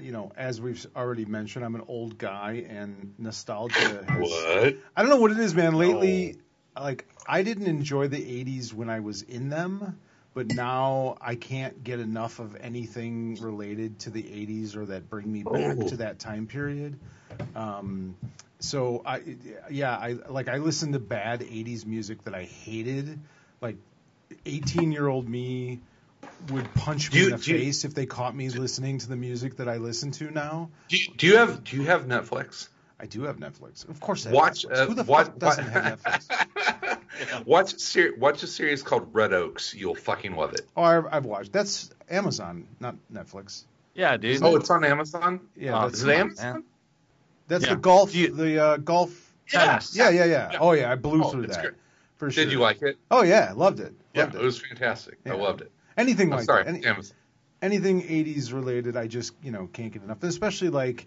Speaker 3: you know, as we've already mentioned, I'm an old guy, and nostalgia has.
Speaker 2: What?
Speaker 3: I don't know what it is, man. Lately, like I didn't enjoy the '80s when I was in them, but now I can't get enough of anything related to the '80s or that bring me back
Speaker 2: Oh.
Speaker 3: to that time period. Um, so I, yeah, I like I listened to bad '80s music that I hated. Like 18 year old me would punch me
Speaker 2: you-
Speaker 3: in the
Speaker 2: do you-
Speaker 3: face if they caught me listening to the music that I listen to now.
Speaker 2: Do you, do you have Do you have Netflix?
Speaker 3: I do have Netflix, of course. I have
Speaker 2: Watch.
Speaker 3: Netflix.
Speaker 2: Uh,
Speaker 3: Who the
Speaker 2: watch,
Speaker 3: fuck doesn't have Netflix?
Speaker 2: watch a ser- Watch a series called Red Oaks. You'll fucking love it.
Speaker 3: Oh, I've, I've watched. That's Amazon, not Netflix.
Speaker 1: Yeah, dude.
Speaker 2: Oh, it's on Amazon.
Speaker 3: Yeah,
Speaker 1: Oh,
Speaker 3: that's,
Speaker 2: Is it Amazon?
Speaker 1: man.
Speaker 3: that's
Speaker 1: Yeah.
Speaker 3: the golf.
Speaker 1: You-
Speaker 3: the uh, golf.
Speaker 1: Yes.
Speaker 3: Yeah, yeah, yeah, Oh yeah, I blew
Speaker 2: Oh,
Speaker 3: through that
Speaker 2: great.
Speaker 3: for sure.
Speaker 2: Did you like it?
Speaker 3: Oh yeah, I loved it.
Speaker 2: Yeah,
Speaker 3: Loved
Speaker 2: it was fantastic. I loved it.
Speaker 3: Anything
Speaker 2: I'm
Speaker 3: like
Speaker 2: sorry,
Speaker 3: that. Any- anything 80s related, I just, you know, can't get enough. especially like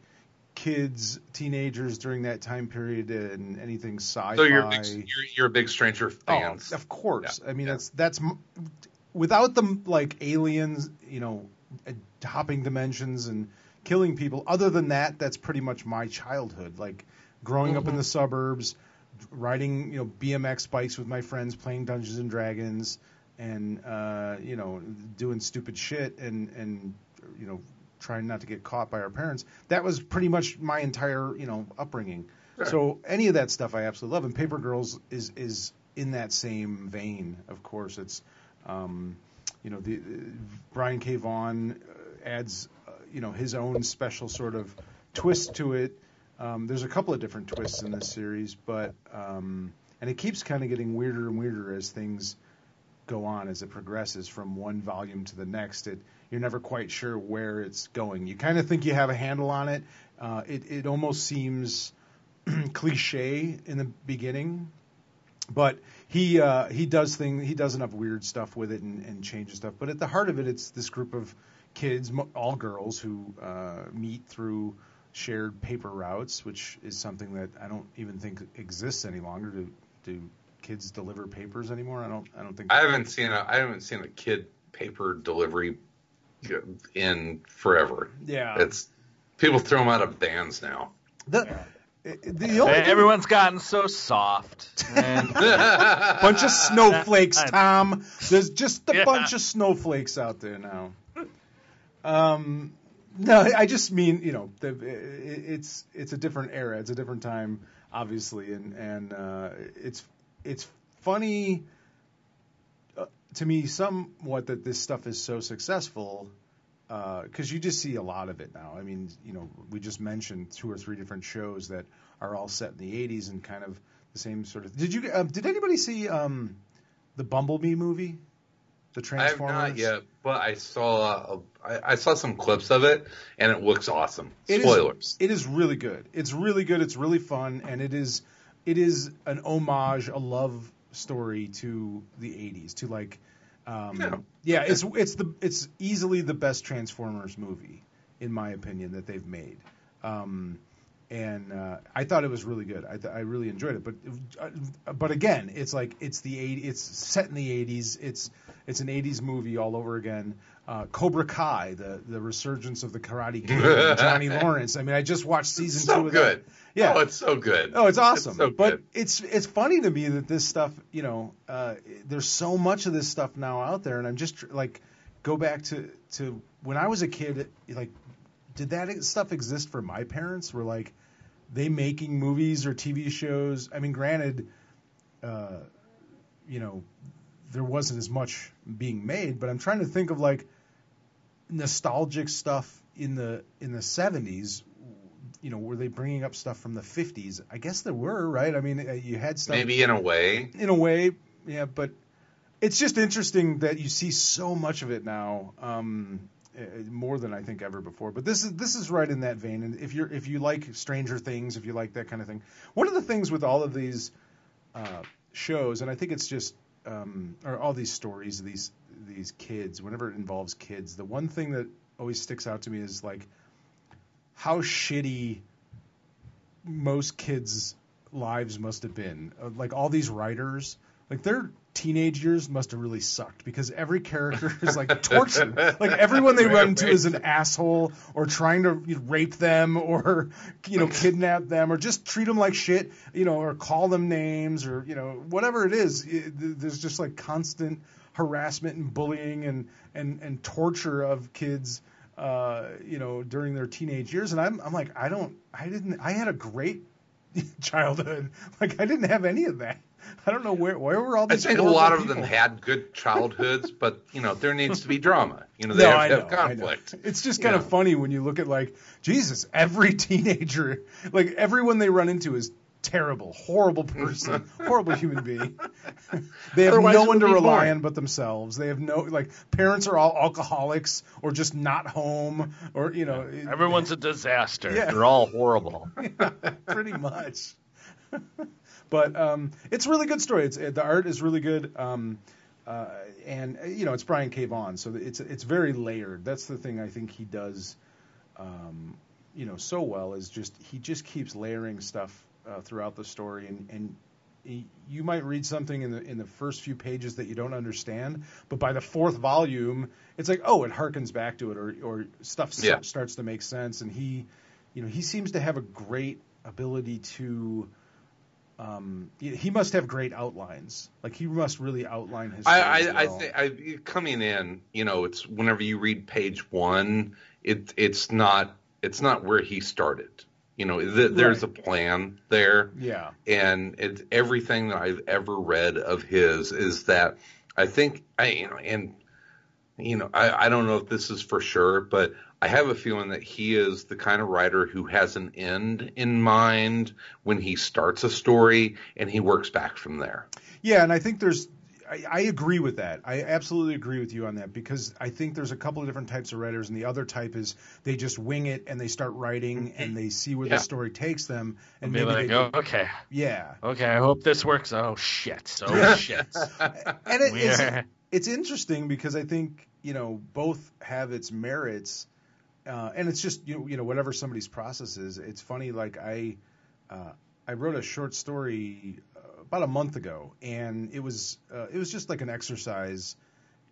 Speaker 3: kids, teenagers during that time period and anything sci-fi.
Speaker 2: So you're a big, you're, you're a big Stranger
Speaker 3: Oh,
Speaker 2: fans.
Speaker 3: of course.
Speaker 2: Yeah,
Speaker 3: I mean,
Speaker 2: yeah.
Speaker 3: that's that's without the like aliens, you know, uh, hopping dimensions and killing people. Other than that, that's pretty much my childhood. Like growing up in
Speaker 2: Mm-hmm.
Speaker 3: the suburbs, riding you know BMX bikes with my friends, playing Dungeons and Dragons, and uh, you know doing stupid shit and and you know trying not to get caught by our parents. That was pretty much my entire you know upbringing.
Speaker 2: Sure.
Speaker 3: So any of that stuff I absolutely love, and Paper Girls is is in that same vein. Of course, it's um, you know the uh, Brian K. Vaughan uh, adds uh, you know his own special sort of twist to it. Um, there's a couple of different twists in this series, but um, and it keeps kind of getting weirder and weirder as things go on as it progresses from one volume to the next. It you're never quite sure where it's going. You kind of think you have a handle on it. Uh, it it almost seems cliche in the beginning, but he uh, he does thing he does enough weird stuff with it and, and changes stuff. But at the heart of it, it's this group of kids, all girls, who uh, meet through shared paper routes, which is something that I don't even think exists any longer. To do kids deliver papers anymore? I don't I don't think.
Speaker 2: I haven't seen a I haven't seen a kid paper delivery in forever.
Speaker 3: yeah.
Speaker 2: It's people throw them out of vans now.
Speaker 3: the the only thing-
Speaker 1: Everyone's gotten so soft. And
Speaker 3: bunch of snowflakes, Tom. There's just a
Speaker 1: Yeah.
Speaker 3: bunch of snowflakes out there now. Um, no, I just mean you know, the, it's it's a different era, it's a different time, obviously, and and uh, it's it's funny uh, to me somewhat that this stuff is so successful because you just see a lot of it now. I mean, you know, we just mentioned two or three different shows that are all set in the '80s and kind of the same sort of. Did you? Uh, did anybody see um, the Bumblebee movie? The Transformers.
Speaker 2: I have not yet, but I saw a, I, I saw some clips of it, and it looks awesome.
Speaker 3: It is-
Speaker 2: Spoilers.
Speaker 3: It is really good. It's really good. It's really fun, and it is it is an homage, a love story to the '80s, to like. Um,
Speaker 2: Yeah.
Speaker 3: yeah, it's it's the it's easily the best Transformers movie in my opinion that they've made. Um, and uh, I thought it was really good. I, th- I really enjoyed it. But uh, but again, it's like it's the 80, it's set in the 80s. It's it's an 80s movie all over again. Uh, Cobra Kai, the the resurgence of the Karate Kid, Johnny Lawrence. I mean, I just watched season
Speaker 2: so
Speaker 3: two of
Speaker 2: good.
Speaker 3: that. Yeah.
Speaker 2: Oh, it's so good.
Speaker 3: Oh, it's awesome.
Speaker 2: so
Speaker 3: but
Speaker 2: good.
Speaker 3: it's it's funny to me that this stuff, you know, uh, there's so much of this stuff now out there, and I'm just like, go back to to when I was a kid, like, did that stuff exist for my parents? Were like, they making movies or TV shows? I mean, granted, uh, you know, there wasn't as much being made, but I'm trying to think of like nostalgic stuff in the in the 70s you know were they bringing up stuff from the 50s i guess there were right i mean uh, you had stuff
Speaker 2: Maybe in a way.
Speaker 3: in a way yeah but it's just interesting that you see so much of it now um more than I think ever before. But this is this is right in that vein. And if you're if you like Stranger Things, if you like that kind of thing, one of the things with all of these uh, shows, and I think it's just um, or all these stories, these these kids, whenever it involves kids, the one thing that always sticks out to me is like how shitty most kids' lives must have been. Uh, Like all these writers, like their teenage years must have really sucked because every character is like tortured. like everyone they run into is an asshole or trying to rape them or you know kidnap them or just treat them like shit, you know, or call them names or you know whatever it is. It, there's just like constant harassment and bullying and and and torture of kids uh, you know, during their teenage years. And I'm, I'm like, I don't, I didn't, I had a great childhood. Like I didn't have any of that. I don't know where, where were all these.
Speaker 2: I
Speaker 3: these.
Speaker 2: think a
Speaker 3: horrible
Speaker 2: lot of
Speaker 3: people?
Speaker 2: them had good childhoods, but you know there needs to be drama. You know they
Speaker 3: No,
Speaker 2: have
Speaker 3: I
Speaker 2: to
Speaker 3: know,
Speaker 2: have
Speaker 3: I know.
Speaker 2: conflict.
Speaker 3: It's just
Speaker 2: You
Speaker 3: kind of
Speaker 2: know.
Speaker 3: funny when you look at like Jesus. Every teenager, like everyone they run into is terrible, horrible person, horrible human being. they have
Speaker 2: Otherwise
Speaker 3: no one to rely
Speaker 2: boring.
Speaker 3: on but themselves. They have no like parents are all alcoholics or just not home or you know it-
Speaker 1: Everyone's a disaster.
Speaker 3: Yeah.
Speaker 1: They're all horrible.
Speaker 3: pretty much. But um, it's a really good story. It's the art is really good, um, uh, and uh, you know it's Brian K. Vaughan, so it's it's very layered. That's the thing I think he does, um, you know, so well is just he just keeps layering stuff uh, throughout the story, and and y- you might read something in the in the first few pages that you don't understand, but by the fourth volume, it's like oh, it harkens back to it, or or stuff
Speaker 2: Yeah.
Speaker 3: starts to make sense, and he, you know, he seems to have a great ability to. Um, he must have great outlines. Like he must really outline his.
Speaker 2: I, I, I think I, coming in, you know, it's whenever you read page one, it it's not it's not where he started. You know, th- there's
Speaker 3: Right.
Speaker 2: a plan there.
Speaker 3: Yeah.
Speaker 2: and it's everything that I've ever read of his is that I think I you know and you know I, I don't know if this is for sure, but I have a feeling that he is the kind of writer who has an end in mind when he starts a story and he works back from there.
Speaker 3: Yeah, and I think there's. I, I agree with that. I absolutely agree with you on that because I think there's a couple of different types of writers, and the other type is they just wing it and they start writing and they see where
Speaker 2: Yeah.
Speaker 3: the story takes them, and
Speaker 1: Be
Speaker 3: maybe
Speaker 1: like,
Speaker 3: they
Speaker 1: oh, okay,
Speaker 3: yeah.
Speaker 1: okay. I hope this works. Oh shit. Oh shit.
Speaker 3: And it, it's, it's interesting because I think you know both have its merits, uh, and it's just you know, you know whatever somebody's process is. It's funny. Like I, uh, I wrote a short story uh, about a month ago, and it was uh, it was just like an exercise.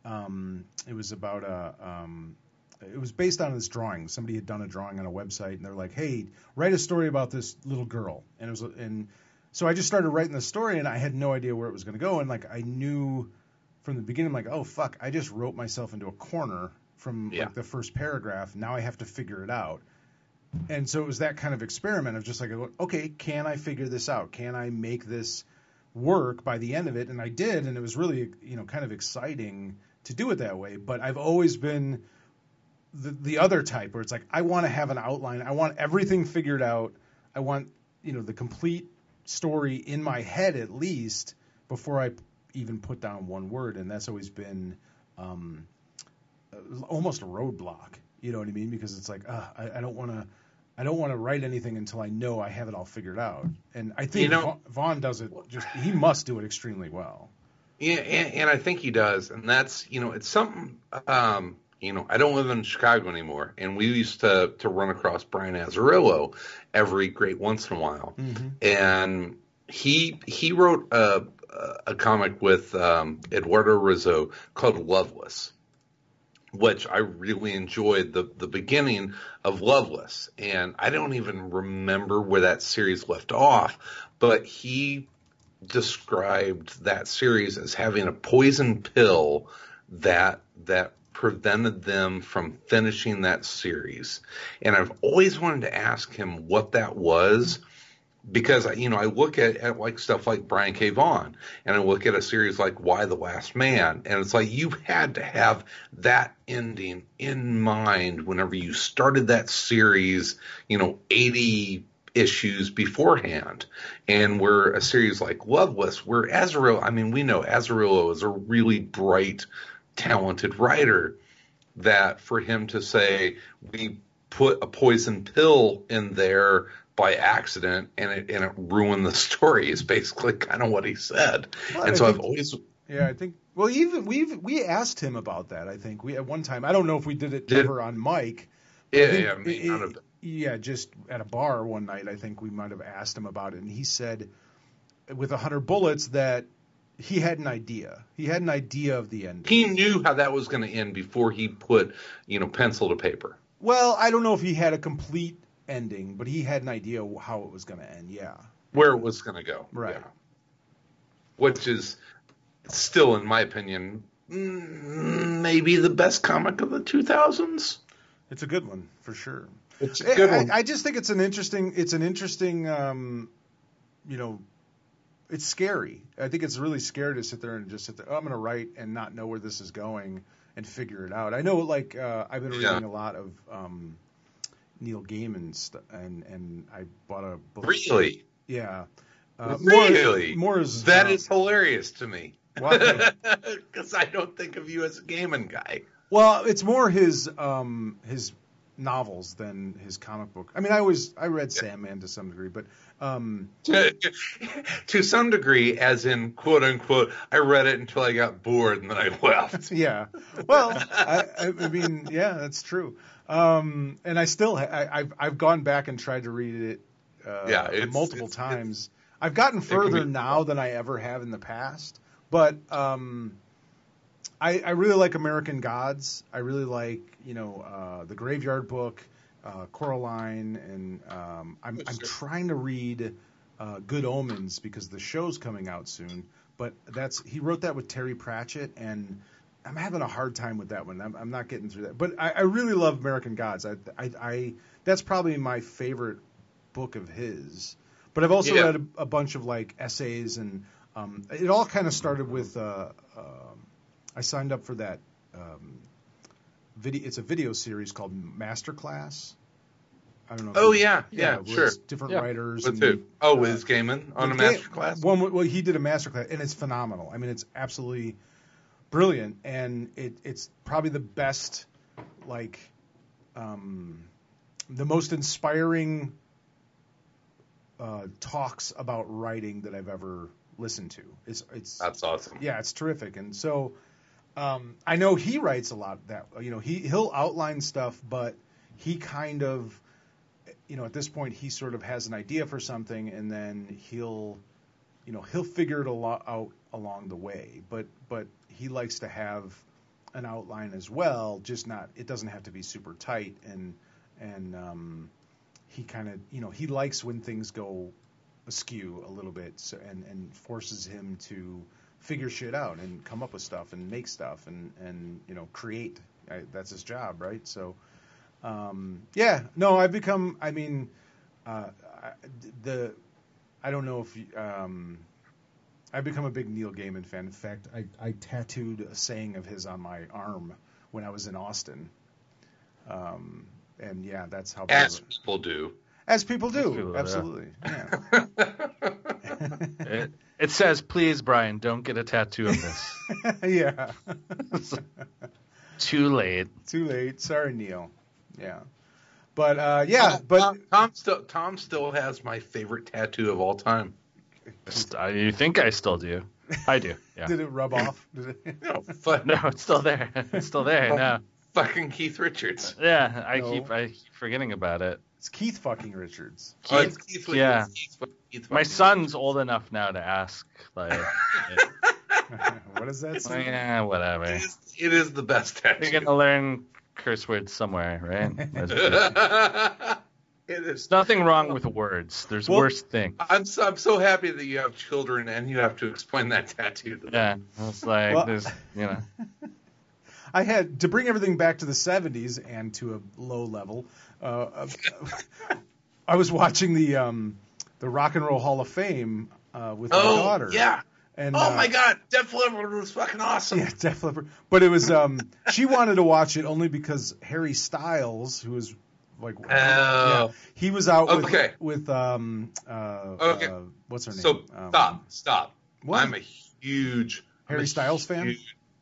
Speaker 3: Um, it was about a. Um, it was based on this drawing. Somebody had done a drawing on a website, and they're like, "Hey, write a story about this little girl." And it was, and so I just started writing the story, and I had no idea where it was going to go. And like I knew from the beginning, I'm like, "Oh fuck!" I just wrote myself into a corner from
Speaker 2: Yeah.
Speaker 3: like the first paragraph. Now I have to figure it out. And so it was that kind of experiment of just like, okay, can I figure this out? Can I make this work by the end of it? And I did, and it was really, you know, kind of exciting to do it that way. But I've always been the the other type where it's like I want to have an outline. I want everything figured out. I want, you know, the complete story in my head at least before I even put down one word. And that's always been um, almost a roadblock. You know what I mean? Because it's like, uh, I, I don't want to. I don't want to write anything until I know I have it all figured out. And I think
Speaker 2: You know-
Speaker 3: Vaughan, does it just he must do it extremely well.
Speaker 2: Yeah, and, and I think he does, and that's you know it's something. Um, you know, I don't live in Chicago anymore, and we used to to run across Brian Azzarello every great once in a while, and he he wrote a a comic with um, Eduardo Risso called Loveless, which I really enjoyed the the beginning of Loveless, and I don't even remember where that series left off, but he described that series as having a poison pill that that prevented them from finishing that series. And I've always wanted to ask him what that was because you know I look at, at like stuff like Brian K. Vaughan and I look at a series like Y the Last Man and it's like you had to have that ending in mind whenever you started that series, you know, 80 issues beforehand. And where a series like Loveless, where Azzarello, I mean, we know Azzarello is a really bright, talented writer, that for him to say, we put a poison pill in there by accident and it, and it ruined the story is basically kind of what he said.
Speaker 3: Well,
Speaker 2: and
Speaker 3: I
Speaker 2: so I've always,
Speaker 3: Yeah, I think. Well, even we've we asked him about that. I think we at one time. I don't know if we did it
Speaker 2: Did-
Speaker 3: ever on mic.
Speaker 2: yeah, yeah, I mean,
Speaker 3: it- yeah, just at a bar one night. I think we might have asked him about it, and he said, with a hundred bullets, that he had an idea. He had an idea of the end.
Speaker 2: he knew how that was going to end before he put, you know, pencil to paper.
Speaker 3: well, I don't know if he had a complete ending, but he had an idea how it was going to end. Yeah.
Speaker 2: where it was going to go.
Speaker 3: Right.
Speaker 2: Yeah. Which is still, in my opinion, mm, maybe the best comic of the 2000s.
Speaker 3: It's a good one for sure.
Speaker 2: It's a good
Speaker 3: I,
Speaker 2: one.
Speaker 3: I just think it's an interesting. It's an interesting. Um, you know, it's scary. I think it's really scary to sit there and just sit there. Oh, I'm going to write and not know where this is going and figure it out. I know, like uh, I've been reading
Speaker 2: Yeah.
Speaker 3: a lot of um, Neil Gaiman st- and and I bought a book.
Speaker 2: really?
Speaker 3: Yeah. Uh,
Speaker 2: Really?
Speaker 3: More, more is
Speaker 2: That
Speaker 3: uh,
Speaker 2: is hilarious to me. Because I don't think of you as a Gaiman guy.
Speaker 3: Well, it's more his um, his novels than his comic book. I mean, I always I read Sandman to some degree, but um,
Speaker 2: to, to some degree, as in quote unquote, I read it until I got bored and then I left.
Speaker 3: yeah. Well, I, I mean, yeah, that's true. Um, and I still I, I've I've gone back and tried to read it uh,
Speaker 2: Yeah, it's-
Speaker 3: multiple
Speaker 2: it's-
Speaker 3: times. I've gotten further
Speaker 2: be-
Speaker 3: now than I ever have in the past, but um, I, I really like American Gods. I really like you know uh, the Graveyard Book, uh, Coraline, and um, I'm I'm trying to read uh, Good Omens because the show's coming out soon. But that's he wrote that with Terry Pratchett, and I'm having a hard time with that one. I'm, I'm not getting through that. But I, I really love American Gods. I, I, I that's probably my favorite book of his. But I've also
Speaker 2: Yeah.
Speaker 3: read a, a bunch of like essays, and um, it all kind of started with. Uh, um I signed up for that um, video. It's a video series called Masterclass. I don't know.
Speaker 2: Oh,
Speaker 3: you-
Speaker 2: yeah, yeah,
Speaker 3: where
Speaker 2: sure.
Speaker 3: it's Different
Speaker 1: Yeah.
Speaker 3: writers.
Speaker 2: With
Speaker 3: and,
Speaker 2: who? Oh,
Speaker 3: uh,
Speaker 2: with Gaiman on a
Speaker 3: well,
Speaker 2: master class?
Speaker 3: One, well, he did a master class, and it's phenomenal. I mean, it's absolutely brilliant, and it, it's probably the best, like, um, the most inspiring uh, talks about writing that I've ever listened to. It's it's
Speaker 2: That's awesome.
Speaker 3: yeah, it's terrific. And so um, I know he writes a lot that you know he he'll outline stuff, but he kind of you know at this point he sort of has an idea for something, and then he'll you know he'll figure it a lot out along the way. But but he likes to have an outline as well, just not it doesn't have to be super tight and and um, he kind of you know he likes when things go askew a little bit so, and and forces him to figure shit out and come up with stuff and make stuff and and you know create. I, that's his job right? So um, yeah no I've become I mean uh, the I don't know if you, um, I've become a big Neil Gaiman fan in fact I, I tattooed a saying of his on my arm when I was in Austin um, and yeah that's how
Speaker 2: As people do.
Speaker 3: as people do,
Speaker 1: people do, yeah.
Speaker 3: absolutely. Yeah.
Speaker 1: It, it says, "Please, Brian, don't get a tattoo of this."
Speaker 3: yeah.
Speaker 1: Too late.
Speaker 3: Too late. Sorry, Neil. Yeah. But uh, yeah, but
Speaker 2: Tom, Tom still Tom still has my favorite tattoo of all time.
Speaker 1: St- uh, You think I still do? I do. Yeah.
Speaker 3: did it rub off? Did it?
Speaker 2: You know, fu-
Speaker 1: No, it's still there. It's still there. No.
Speaker 2: fucking Keith Richards.
Speaker 1: Yeah, I
Speaker 3: No.
Speaker 1: keep I keep forgetting about it.
Speaker 3: It's Keith fucking Richards.
Speaker 2: Oh, it's Keith Richards.
Speaker 1: yeah.
Speaker 2: Keith, Keith
Speaker 1: My
Speaker 2: fucking-
Speaker 1: son's old enough now to ask, like,
Speaker 3: what does that
Speaker 1: like,
Speaker 3: say?
Speaker 1: yeah, whatever.
Speaker 2: It is, it is the best
Speaker 1: You're gonna learn curse words somewhere, right? There's, there's
Speaker 2: it is.
Speaker 1: nothing wrong with words. There's
Speaker 3: Well-
Speaker 1: worse things.
Speaker 2: I'm so I'm so happy that you have children and you have to explain that tattoo to them.
Speaker 1: Yeah, it's like
Speaker 3: Well-
Speaker 1: there's, you know,
Speaker 3: I had to bring everything back to the 70s and to a low level. Uh, I was watching the um, the Rock and Roll Hall of Fame uh, with my
Speaker 2: Oh
Speaker 3: daughter.
Speaker 2: yeah.
Speaker 3: And,
Speaker 2: Oh
Speaker 3: uh,
Speaker 2: my God, Def Leppard was fucking awesome.
Speaker 3: Yeah, Def Leppard. But it was um, she wanted to watch it only because Harry Styles, who was like, yeah, he was out with
Speaker 2: Okay.
Speaker 3: with um, uh,
Speaker 2: Okay.
Speaker 3: uh, what's her name?
Speaker 2: So
Speaker 3: Um,
Speaker 2: stop, stop.
Speaker 3: what?
Speaker 2: I'm a huge
Speaker 3: Harry
Speaker 2: a
Speaker 3: Styles fan?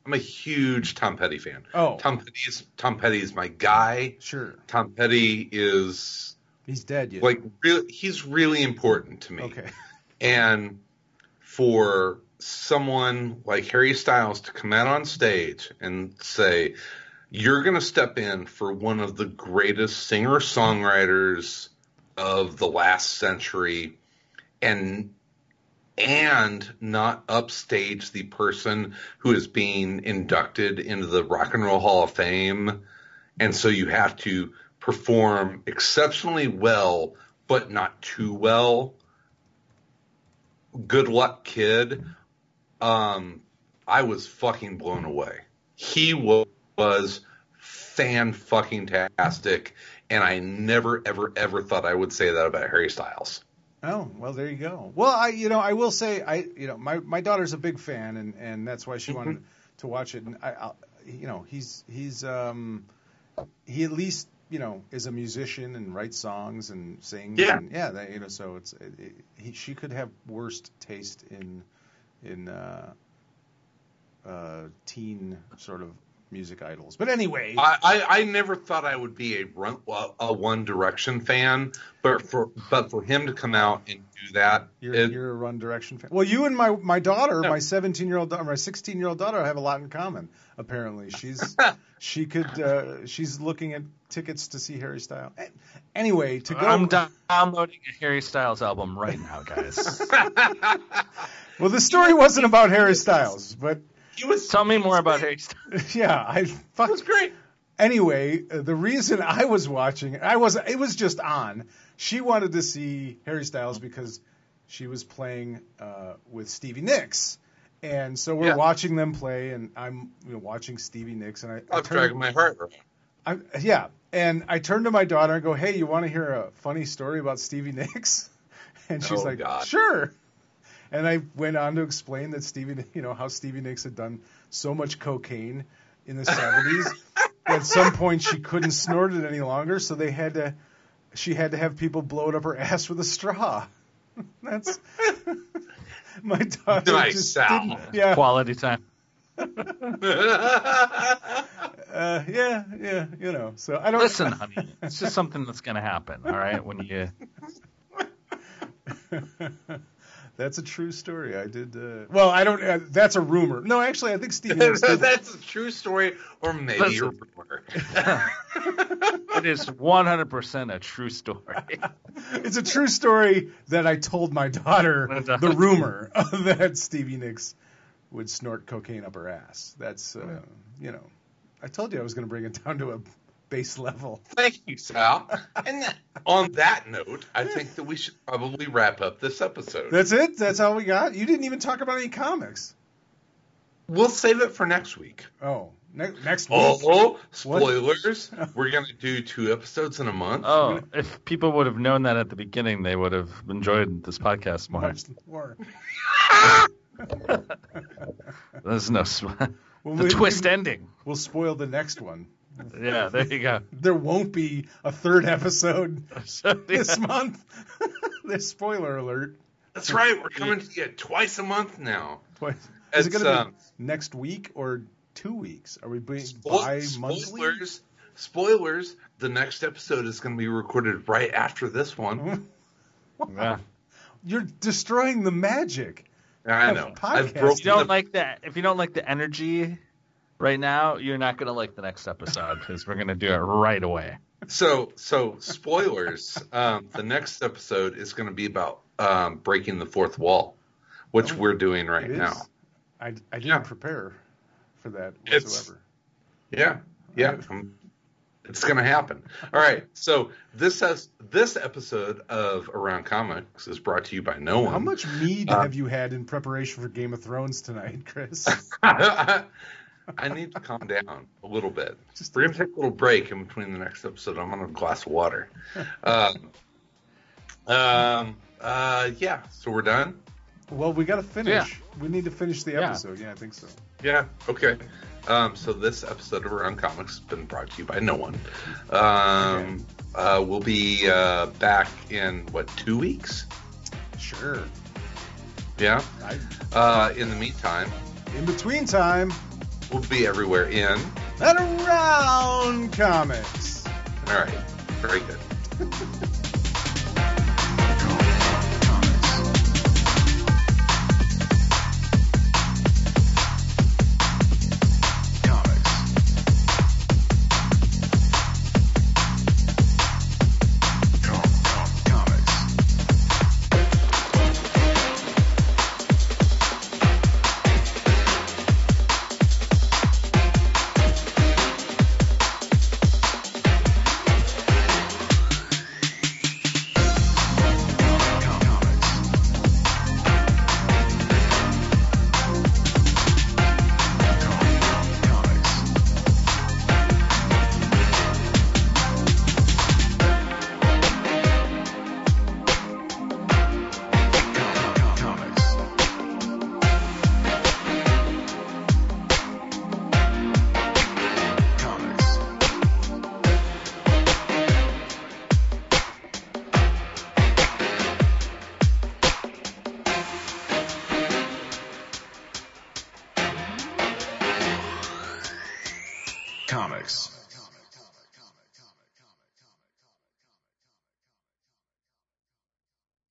Speaker 2: I'm a huge Tom Petty fan.
Speaker 3: Oh.
Speaker 2: Tom Petty's Tom Petty's my guy.
Speaker 3: Sure,
Speaker 2: Tom Petty is
Speaker 3: he's dead yet.
Speaker 2: like really he's really important to me.
Speaker 3: okay,
Speaker 2: And for someone like Harry Styles to come out on stage and say, You're going to step in for one of the greatest singer songwriters of the last century and and not upstage the person who is being inducted into the Rock and Roll Hall of Fame. And so you have to perform exceptionally well, but not too well. Good luck kid. Um i was fucking blown away. He wa- was fan fucking tastic and i never ever ever thought i would say that about harry styles
Speaker 3: Oh well, there you go. Well, I you know I will say I you know my my daughter's a big fan and and that's why she wanted to watch it and I I'll, you know he's he's um he at least you know is a musician and writes songs and sings
Speaker 2: Yeah.
Speaker 3: and yeah that, you know so it's it, it, he, she could have worst taste in in uh uh teen sort of music idols but anyway
Speaker 2: I, I, I never thought I would be a run, a, a One Direction fan, but for but for him to come out and do that,
Speaker 3: You're,
Speaker 2: it-
Speaker 3: you're a Run Direction fan. Well, you and my my daughter,
Speaker 2: Yeah.
Speaker 3: my 17 year old, my 16 year old daughter, have a lot in common. Apparently, she's she could uh, she's looking at tickets to see Harry Styles. Anyway, to go.
Speaker 1: I'm do- downloading a Harry Styles album right now, guys.
Speaker 3: well, the story wasn't about Harry Styles, but
Speaker 2: he was
Speaker 1: Tell me more about Harry Styles.
Speaker 3: yeah, I fuck.
Speaker 2: it was great.
Speaker 3: Anyway, uh, the reason I was watching, I was it was just on. She wanted to see Harry Styles because she was playing uh, with Stevie Nicks. And so we're
Speaker 2: Yeah.
Speaker 3: watching them play, and I'm you know, watching Stevie Nicks, and I, I
Speaker 2: I'm
Speaker 3: turn-
Speaker 2: dragging my heart.
Speaker 3: I, yeah, and I turned to my daughter and go, "Hey, you want to hear a funny story about Stevie Nicks?" And she's
Speaker 2: Oh,
Speaker 3: like,
Speaker 2: God.
Speaker 3: "Sure." And I went on to explain that Stevie, you know, how Stevie Nicks had done so much cocaine in the '70s. At some point, she couldn't snort it any longer, so they had to. She had to have people blow it up her ass with a straw. That's my daughter
Speaker 2: Nice,
Speaker 3: just
Speaker 2: Sal.
Speaker 3: didn't. Yeah,
Speaker 1: Quality time.
Speaker 3: uh, yeah, yeah. You know, so I don't
Speaker 1: Listen, honey, it's just something that's gonna happen. All right, when you
Speaker 3: that's a true story. I did. Uh, well, I don't. Uh, that's a rumor. No, actually, I think Stevie Nicks did.
Speaker 2: That's a true story, or maybe a rumor.
Speaker 1: it is 100% a true story.
Speaker 3: it's a true story that I told my daughter. the rumor that Stevie Nicks would snort cocaine up her ass. That's uh, you know, I told you I was going to bring it down to a base level.
Speaker 2: Thank you, Sal. And that, on that note, I think that we should probably wrap up this episode.
Speaker 3: That's it. That's all we got. You didn't even talk about any comics.
Speaker 2: We'll save it for next week.
Speaker 3: Oh, ne- next week.
Speaker 2: Oh, oh spoilers! We're gonna do two episodes in a month.
Speaker 1: Oh, if people would have known that at the beginning, they would have enjoyed this podcast more.
Speaker 3: Much more.
Speaker 1: There's no sw-
Speaker 3: Well,
Speaker 1: the
Speaker 3: we-
Speaker 1: twist ending.
Speaker 3: We'll spoil the next one.
Speaker 1: Yeah, there you go.
Speaker 3: There won't be a third episode
Speaker 1: So,
Speaker 3: this month. this spoiler alert.
Speaker 2: That's right. We're coming to you twice a month now.
Speaker 3: What- Is it
Speaker 2: It's,
Speaker 3: going to
Speaker 2: um,
Speaker 3: be next week or two weeks? Are we being
Speaker 2: Spo-
Speaker 3: bi-monthly?
Speaker 2: spoilers. Spoilers. The next episode is going to be recorded right after this one.
Speaker 1: yeah.
Speaker 3: You're destroying the magic.
Speaker 2: I know. I've broken
Speaker 1: If you don't
Speaker 2: the-
Speaker 1: like that, if you don't like the energy Right now, you're not going to like the next episode because we're going to do it right away.
Speaker 2: So, so spoilers. um, the next episode is going to be about um, breaking the fourth wall, which
Speaker 3: Oh,
Speaker 2: we're doing right now.
Speaker 3: I, I didn't
Speaker 2: Yeah.
Speaker 3: prepare for that
Speaker 2: It's-
Speaker 3: whatsoever.
Speaker 2: Yeah, yeah. um, It's going to happen. All right. So this has this episode of Around Comics is brought to you by no one.
Speaker 3: How much mead
Speaker 2: Uh,
Speaker 3: have you had in preparation for Game of Thrones tonight, Chris?
Speaker 2: I need to calm down a little bit.
Speaker 3: Just
Speaker 2: We're gonna take a little break in between the next episode. I'm on a glass of water. Um, um, uh, yeah. So we're done.
Speaker 3: well, we got to finish. We need to finish the episode. Yeah, I think so.
Speaker 2: Yeah. Okay. Um, so this episode of Around Comics has been brought to you by no one. Um, uh, we'll be uh, back in what two weeks?
Speaker 3: Sure.
Speaker 2: Yeah.
Speaker 3: I,
Speaker 2: Uh, in the meantime,
Speaker 3: in between time,
Speaker 2: we'll be everywhere in.
Speaker 3: and around comics.
Speaker 2: All right. Very good.